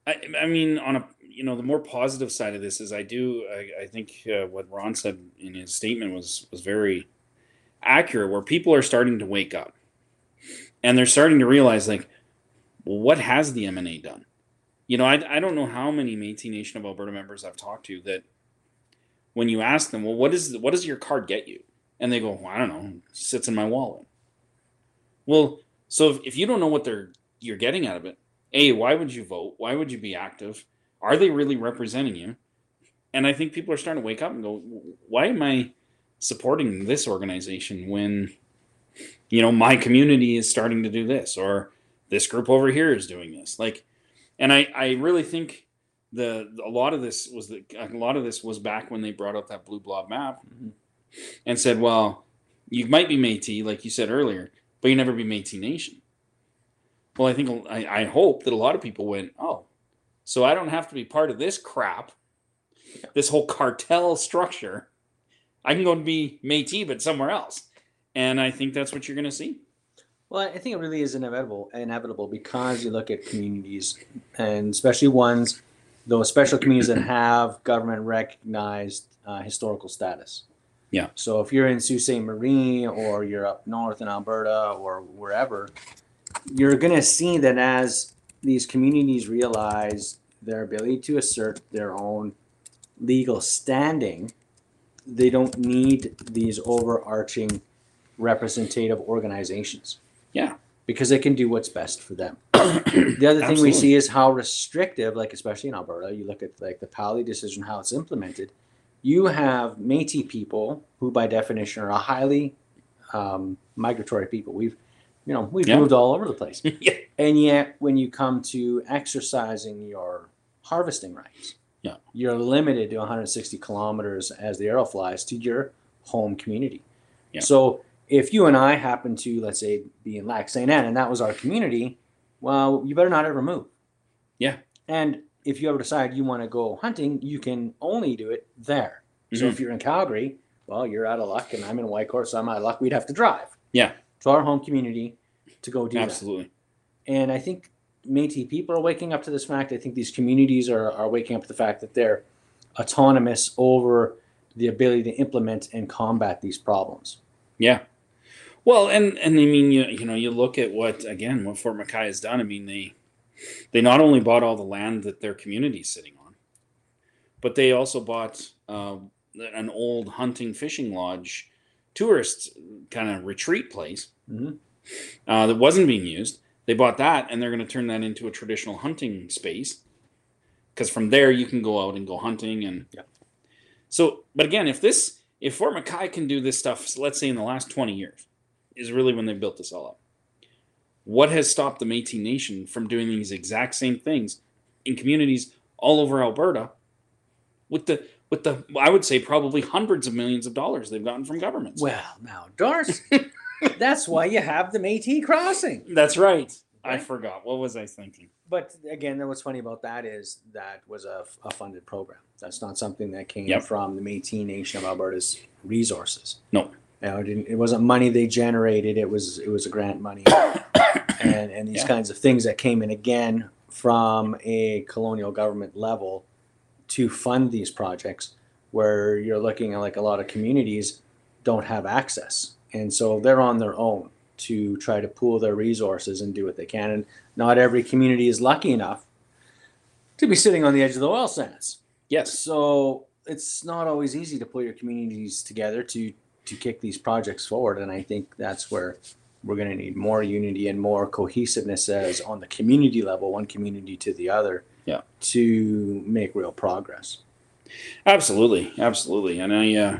I, I mean, on a, you know, the more positive side of this is I do, I, I think uh, what Ron said in his statement was, was very accurate where people are starting to wake up and they're starting to realize like, well, what has the MNA done? You know, I, I don't know how many Métis Nation of Alberta members I've talked to that when you ask them, well, what is what does your card get you? And they go, well, I don't know, it sits in my wallet. Well, so if, if you don't know what they're you're getting out of it, a why would you vote? Why would you be active? Are they really representing you? And I think people are starting to wake up and go, why am I supporting this organization when you know my community is starting to do this or this group over here is doing this? Like, and I I really think the a lot of this was the, a lot of this was back when they brought up that blue blob map Mhm. and said, well, you might be Métis, like you said earlier, but you never be Métis Nation. Well, I think I, I hope that a lot of people went, oh, so I don't have to be part of this crap, this whole cartel structure. I can go and be Métis, but somewhere else, and I think that's what you're going to see. Well, I think it really is inevitable, inevitable because you look at communities, and especially ones, those special communities that have government recognized uh, historical status. Yeah. So if you're in Sault Ste. Marie or you're up north in Alberta or wherever, you're going to see that as these communities realize their ability to assert their own legal standing, they don't need these overarching representative organizations. Yeah. Because they can do what's best for them. <clears throat> the other thing Absolutely. we see is how restrictive, like especially in Alberta, you look at like the Powley decision, how it's implemented. You have Métis people who, by definition, are a highly um, migratory people. We've, you know, we've Yeah. moved all over the place, <laughs> yeah. and yet when you come to exercising your harvesting rights, Yeah. you're limited to 160 kilometers as the arrow flies to your home community. Yeah. So if you and I happen to, let's say, be in Lac St. Anne and that was our community, well, you better not ever move. Yeah. And if you ever decide you want to go hunting, you can only do it there. So Mhm. if you're in Calgary, well, you're out of luck, and I'm in Whitecourt, so I'm out of luck. We'd have to drive. Yeah. To our home community to go do that. Absolutely. And I think Métis people are waking up to this fact. I think these communities are, are waking up to the fact that they're autonomous over the ability to implement and combat these problems. Yeah. Well, and and I mean, you you know, you look at what again what Fort McKay has done. I mean, they they not only bought all the land that their community is sitting on, but they also bought uh, an old hunting fishing lodge, tourist kind of retreat place Mhm. uh, that wasn't being used. They bought that, and they're going to turn that into a traditional hunting space. Because from there you can go out and go hunting, and Yeah. so. But again, if this if Fort McKay can do this stuff, so let's say in the last twenty years, is really when they built this all up. What has stopped the Métis Nation from doing these exact same things in communities all over Alberta, with the with the I would say probably hundreds of millions of dollars they've gotten from governments. Well, now, Darcy, <laughs> that's why you have the Métis crossing. That's right. I forgot. What was I thinking? But again, what's funny about that is that was a, a funded program. That's not something that came Yep. from the Métis Nation of Alberta's resources. No. No, it, didn't, it wasn't money they generated. It was it was a grant money, <coughs> and and these Yeah. kinds of things that came in again from a colonial government level to fund these projects, where you're looking at like a lot of communities don't have access, and so they're on their own to try to pool their resources and do what they can. And not every community is lucky enough to be sitting on the edge of the oil sands. Yes. So it's not always easy to pull your communities together to to kick these projects forward, and I think that's where we're going to need more unity and more cohesiveness as on the community level, one community to the other, Yeah. to make real progress. Absolutely, absolutely, and I, uh,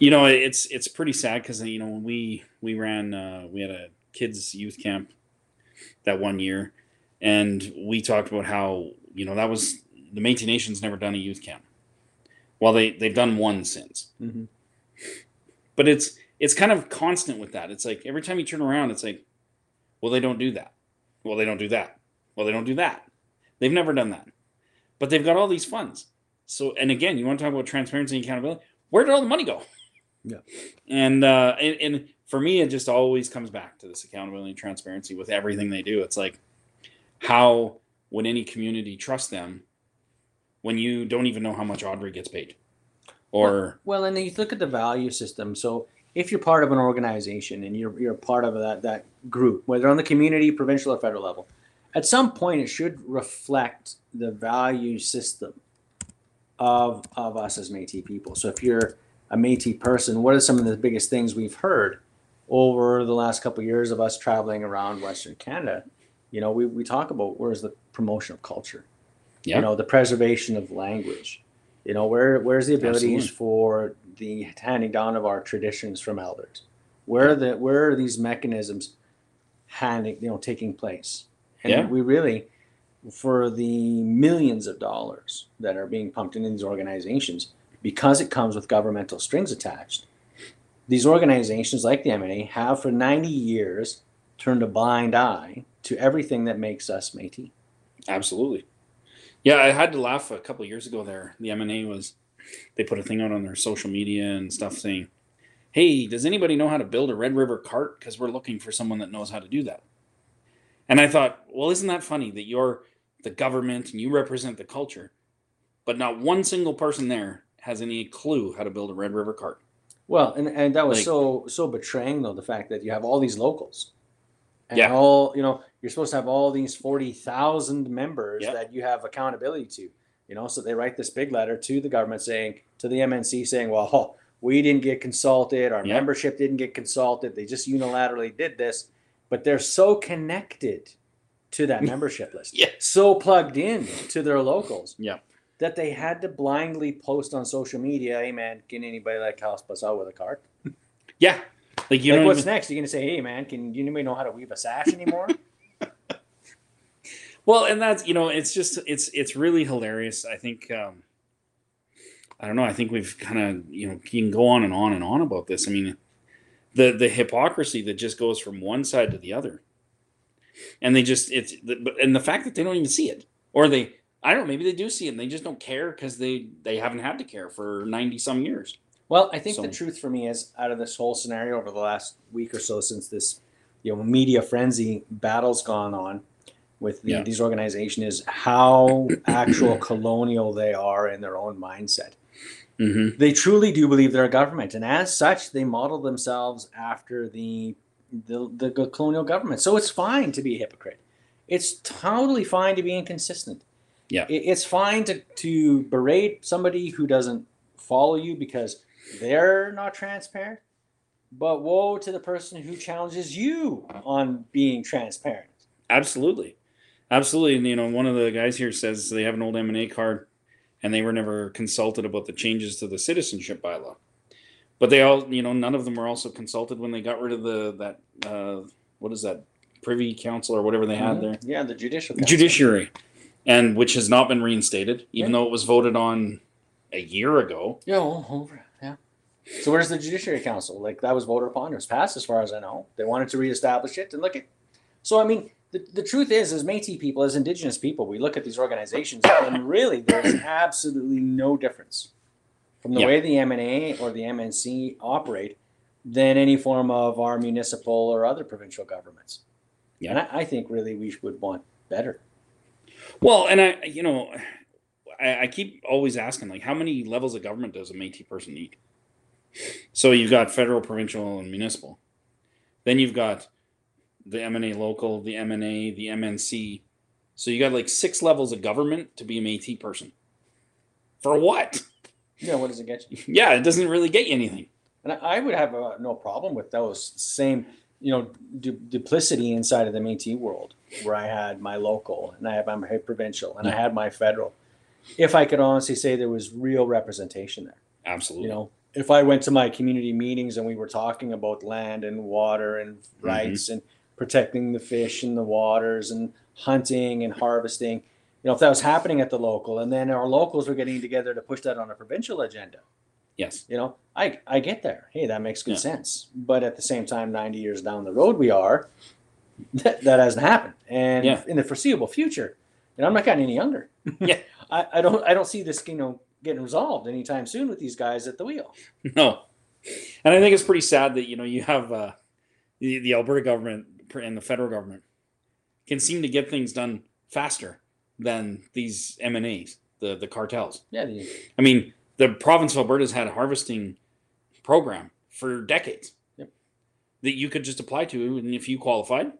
you know, it's it's pretty sad because you know when we we ran, uh, we had a kids youth camp that one year, and we talked about how you know that was the Métis Nation's never done a youth camp, Well, they they've done one since, Mhm. but it's it's kind of constant with that. It's like every time you turn around, it's like, well, they don't do that. Well, they don't do that. Well, they don't do that. They've never done that, but they've got all these funds. So, and again, you want to talk about transparency and accountability? Where did all the money go? Yeah. And uh, and, and for me, it just always comes back to this accountability and transparency with everything they do. It's like, how would any community trust them when you don't even know how much Audrey gets paid? Or Well, and then you look at the value system. So if you're part of an organization and you're you're part of that that group, whether on the community, provincial, or federal level, at some point it should reflect the value system of of us as Métis people. So if you're a Métis person, what are some of the biggest things we've heard over the last couple of years of us traveling around Western Canada? You know, we, we talk about where's the promotion of culture, Yeah. you know, the preservation of language, you know, where where's the abilities Absolutely. for the handing down of our traditions from elders? Where are the where are these mechanisms handing you know taking place? And Yeah. we really for the millions of dollars that are being pumped into these organizations, because it comes with governmental strings attached, these organizations like the MNA have for 90 years turned a blind eye to everything that makes us Métis. Absolutely. Yeah, I had to laugh a couple years ago there. The M&A was they put a thing out on their social media and stuff saying, "Hey, does anybody know how to build a Red River cart because we're looking for someone that knows how to do that." And I thought, "Well, isn't that funny that you're the government and you represent the culture, but not one single person there has any clue how to build a Red River cart." Well, and, and that was Like- so so betraying though the fact that you have all these locals, and Yeah. all you know you're supposed to have all these forty thousand members Yeah. that you have accountability to, you know. So they write this big letter to the government saying to the MNC saying, well, <laughs> we didn't get consulted, our Yeah. membership didn't get consulted, they just unilaterally did this, but they're so connected to that <laughs> membership list, Yeah. so plugged in to their locals, Yeah. That they had to blindly post on social media, "Hey man, can anybody like help us out with a cart?" <laughs> Yeah. Like you like, what's even- next? You're gonna say, "Hey man, can you anybody know how to weave a sash <laughs> anymore?" Well, and that's you know, it's just it's it's really hilarious. I think um I don't know, I think we've kind of, you know, you can go on and on and on about this. I mean, the the hypocrisy that just goes from one side to the other. And they just it's and the fact that they don't even see it or they I don't know, maybe they do see it and they just don't care cuz they they haven't had to care for 90 some years. well, I think the truth for me is out of this whole scenario over the last week or so since this, you know, media frenzy battle's gone on with the, Yeah. these organizations is how actual <clears throat> colonial they are in their own mindset. Mhm. They truly do believe they're a government, and as such, they model themselves after the the, the colonial government. So it's fine to be a hypocrite. It's totally fine to be inconsistent. Yeah. It's fine to to berate somebody who doesn't follow you because they're not transparent. But woe to the person who challenges you on being transparent. Absolutely, absolutely. And you know, one of the guys here says they have an old M and A card, and they were never consulted about the changes to the citizenship bylaw. But they all, you know, none of them were also consulted when they got rid of the that uh, what is that privy council or whatever they had Mhm. there Yeah, the judicial council. judiciary, and which has not been reinstated, even Yeah. though it was voted on a year ago. Yeah, well, over. Yeah. So where's the Judiciary Council? Like that was voted upon. It was passed, as far as I know. They wanted to reestablish it, and look at. So I mean, the, the truth is, as Métis people, as Indigenous people, we look at these organizations, and really, there's absolutely no difference from the way the MNA or the MNC operate than any form of our municipal or other provincial governments. Yeah. And I, I think really we would want better. Well, and I, you know, I, I keep always asking, like, how many levels of government does a Métis person need? So you've got federal, provincial, and municipal. Then you've got the MNA local, the MNA, the MNC. So you got like six levels of government to be a Métis person. For what? Yeah, what does it get you? Yeah, it doesn't really get you anything. And I- would have uh, no problem with those same, you know, du- duplicity inside of the Métis world, where I had my local and I had my provincial and I had my federal. If I could honestly say there was real representation there, Absolutely. you know, if I went to my community meetings and we were talking about land and water and mm-hmm. rights and protecting the fish and the waters and hunting and harvesting, you know, if that was happening at the local, and then our locals were getting together to push that on a provincial agenda, Yes. you know, I I get there. Hey, that makes good Yeah. sense. But at the same time, ninety years down the road, we are that, that hasn't happened, and Yeah. in the foreseeable future, and I'm not getting any younger. <laughs> Yeah. <laughs> I, I don't I don't see this you know getting resolved anytime soon with these guys at the wheel. <laughs> No. And I think it's pretty sad that, you know, you have uh, the, the Alberta government and the federal government can seem to get things done faster than these M&As, the, the cartels. Yeah, I mean, the province of Alberta's had a harvesting program for decades Yep. that you could just apply to, and if you qualified,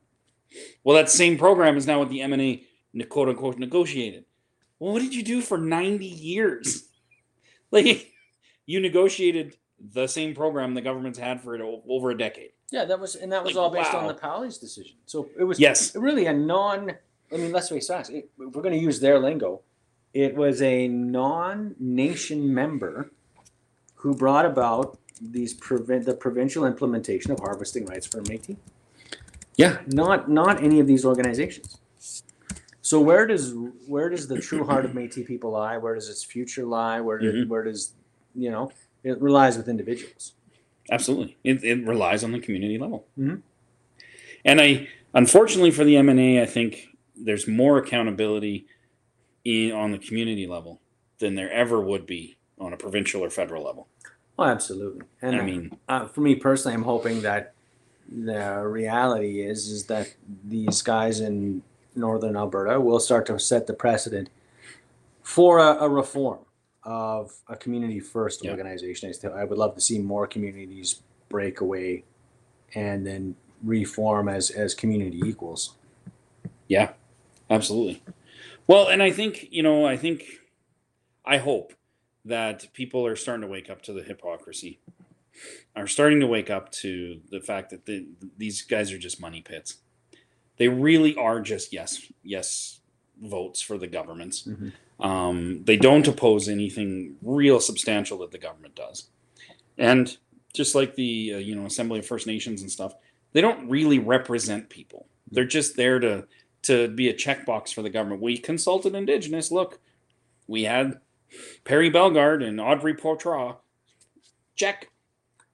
well, that same program is now what the M and A quote unquote negotiated. Well, what did you do for ninety years? <laughs> Like, you negotiated the same program the government's had for over a decade. yeah, that was and that was Like, all based on the Powley's decision. So it was Yes. really a non. I mean, let's face facts. It, we're going to use their lingo. It was a non-nation member who brought about these prevent the provincial implementation of harvesting rights for Métis. Yeah. Not not any of these organizations. So where does where does the true heart of Métis people lie? Where does its future lie? Where Mhm. where does you know it relies with individuals. Absolutely, it, it relies on the community level. Mhm. And I, unfortunately for the M and A, I think there's more accountability in, on the community level than there ever would be on a provincial or federal level. Oh, absolutely. And I mean, uh, for me personally, I'm hoping that the reality is is that these guys in northern Alberta will start to set the precedent for a, a reform of a community first Yeah. organization. I still- I would love to see more communities break away and then reform as as community equals. Yeah, absolutely. Well, and I think, you know, I think, I hope that people are starting to wake up to the hypocrisy, are starting to wake up to the fact that the, these guys are just money pits. They really are just yes, yes votes for the governments. Mhm. Um, they don't oppose anything real substantial that the government does. And just like the, uh, you know, Assembly of First Nations and stuff, they don't really represent people. They're just there to to be a checkbox for the government. We consulted Indigenous. Look, we had Perry Bellegarde and Audrey Poitras. Check.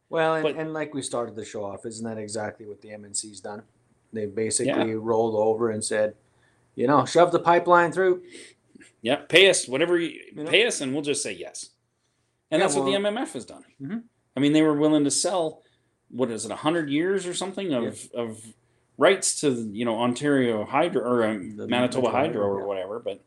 Well, and, But- and like we started the show off, isn't that exactly what the MNC's done? They basically rolled over and said, you know, shove the pipeline through. Yeah, pay us whatever you, You know? pay us, and we'll just say yes. And Yeah, that's what the MMF has done. Mhm. I mean, they were willing to sell what is it, hundred years or something of of rights to you know Ontario Hydro or um, Manitoba Manitoba Hydro or yeah. whatever, but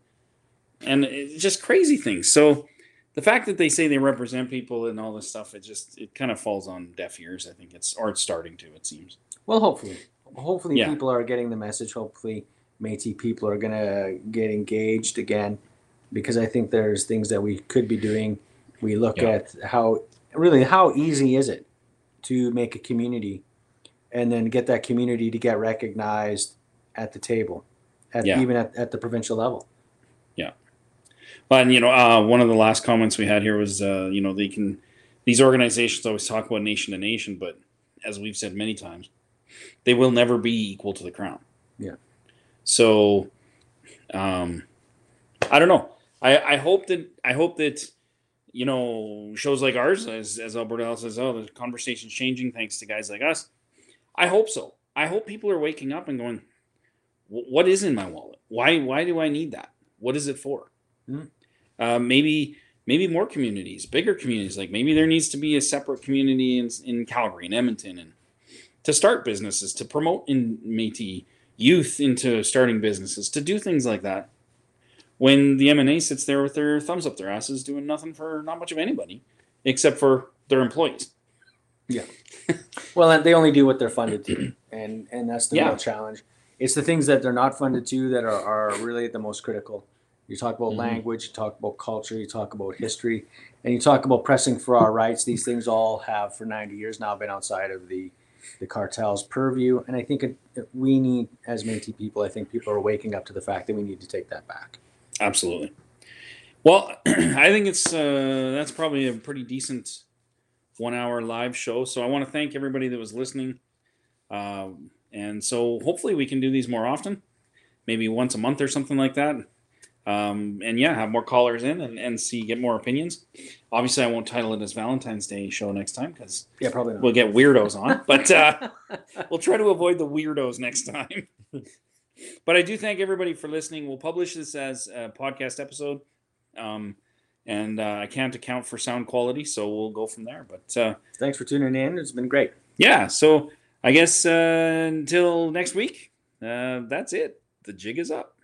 and it's just crazy things. So the fact that they say they represent people and all this stuff, it just it kind of falls on deaf ears. I think it's or it's starting to. It seems. Well, hopefully, hopefully Yeah. people are getting the message. Hopefully, Métis people are gonna get engaged again, because I think there's things that we could be doing. We look Yeah. at how really how easy is it to make a community, and then get that community to get recognized at the table, at Yeah. even at, at the provincial level. Yeah. But and, you know, uh, one of the last comments we had here was, uh, you know, they can these organizations always talk about nation to nation, but as we've said many times, they will never be equal to the crown. Yeah. So, um, I don't know. I, I hope that I hope that you know shows like ours, as as Alberta says, oh, the conversation's changing thanks to guys like us. I hope so. I hope people are waking up and going, "What is in my wallet? Why why do I need that? What is it for?" uh, maybe maybe more communities, bigger communities. Like maybe there needs to be a separate community in, in Calgary and Edmonton, and to start businesses, to promote in Métis youth into starting businesses, to do things like that. When the M and A sits there with their thumbs up their asses, doing nothing for not much of anybody, except for their employees. <laughs> Well, and they only do what they're funded to, and and that's the Yeah. real challenge. It's the things that they're not funded to that are, are really the most critical. You talk about Mhm. language, you talk about culture, you talk about history, and you talk about pressing for our rights. These things all have for 90 years now been outside of the the cartel's purview, and I think it, it- we need, as Métis people, I think people are waking up to the fact that we need to take that back. Absolutely. Well, <clears throat> I think it's uh, that's probably a pretty decent one hour live show. So I want to thank everybody that was listening. Um, and so hopefully we can do these more often, maybe once a month or something like that. Um, and yeah, have more callers in and, and see get more opinions. Obviously, I won't title it as Valentine's Day show next time because Yeah, probably not. we'll get weirdos on, <laughs> but uh, we'll try to avoid the weirdos next time. <laughs> but I do thank everybody for listening. We'll publish this as a podcast episode, um, and uh, I can't account for sound quality, so we'll go from there. But uh, Thanks for tuning in. It's been great. yeah, so I guess uh, until next week, uh, that's it. The jig is up.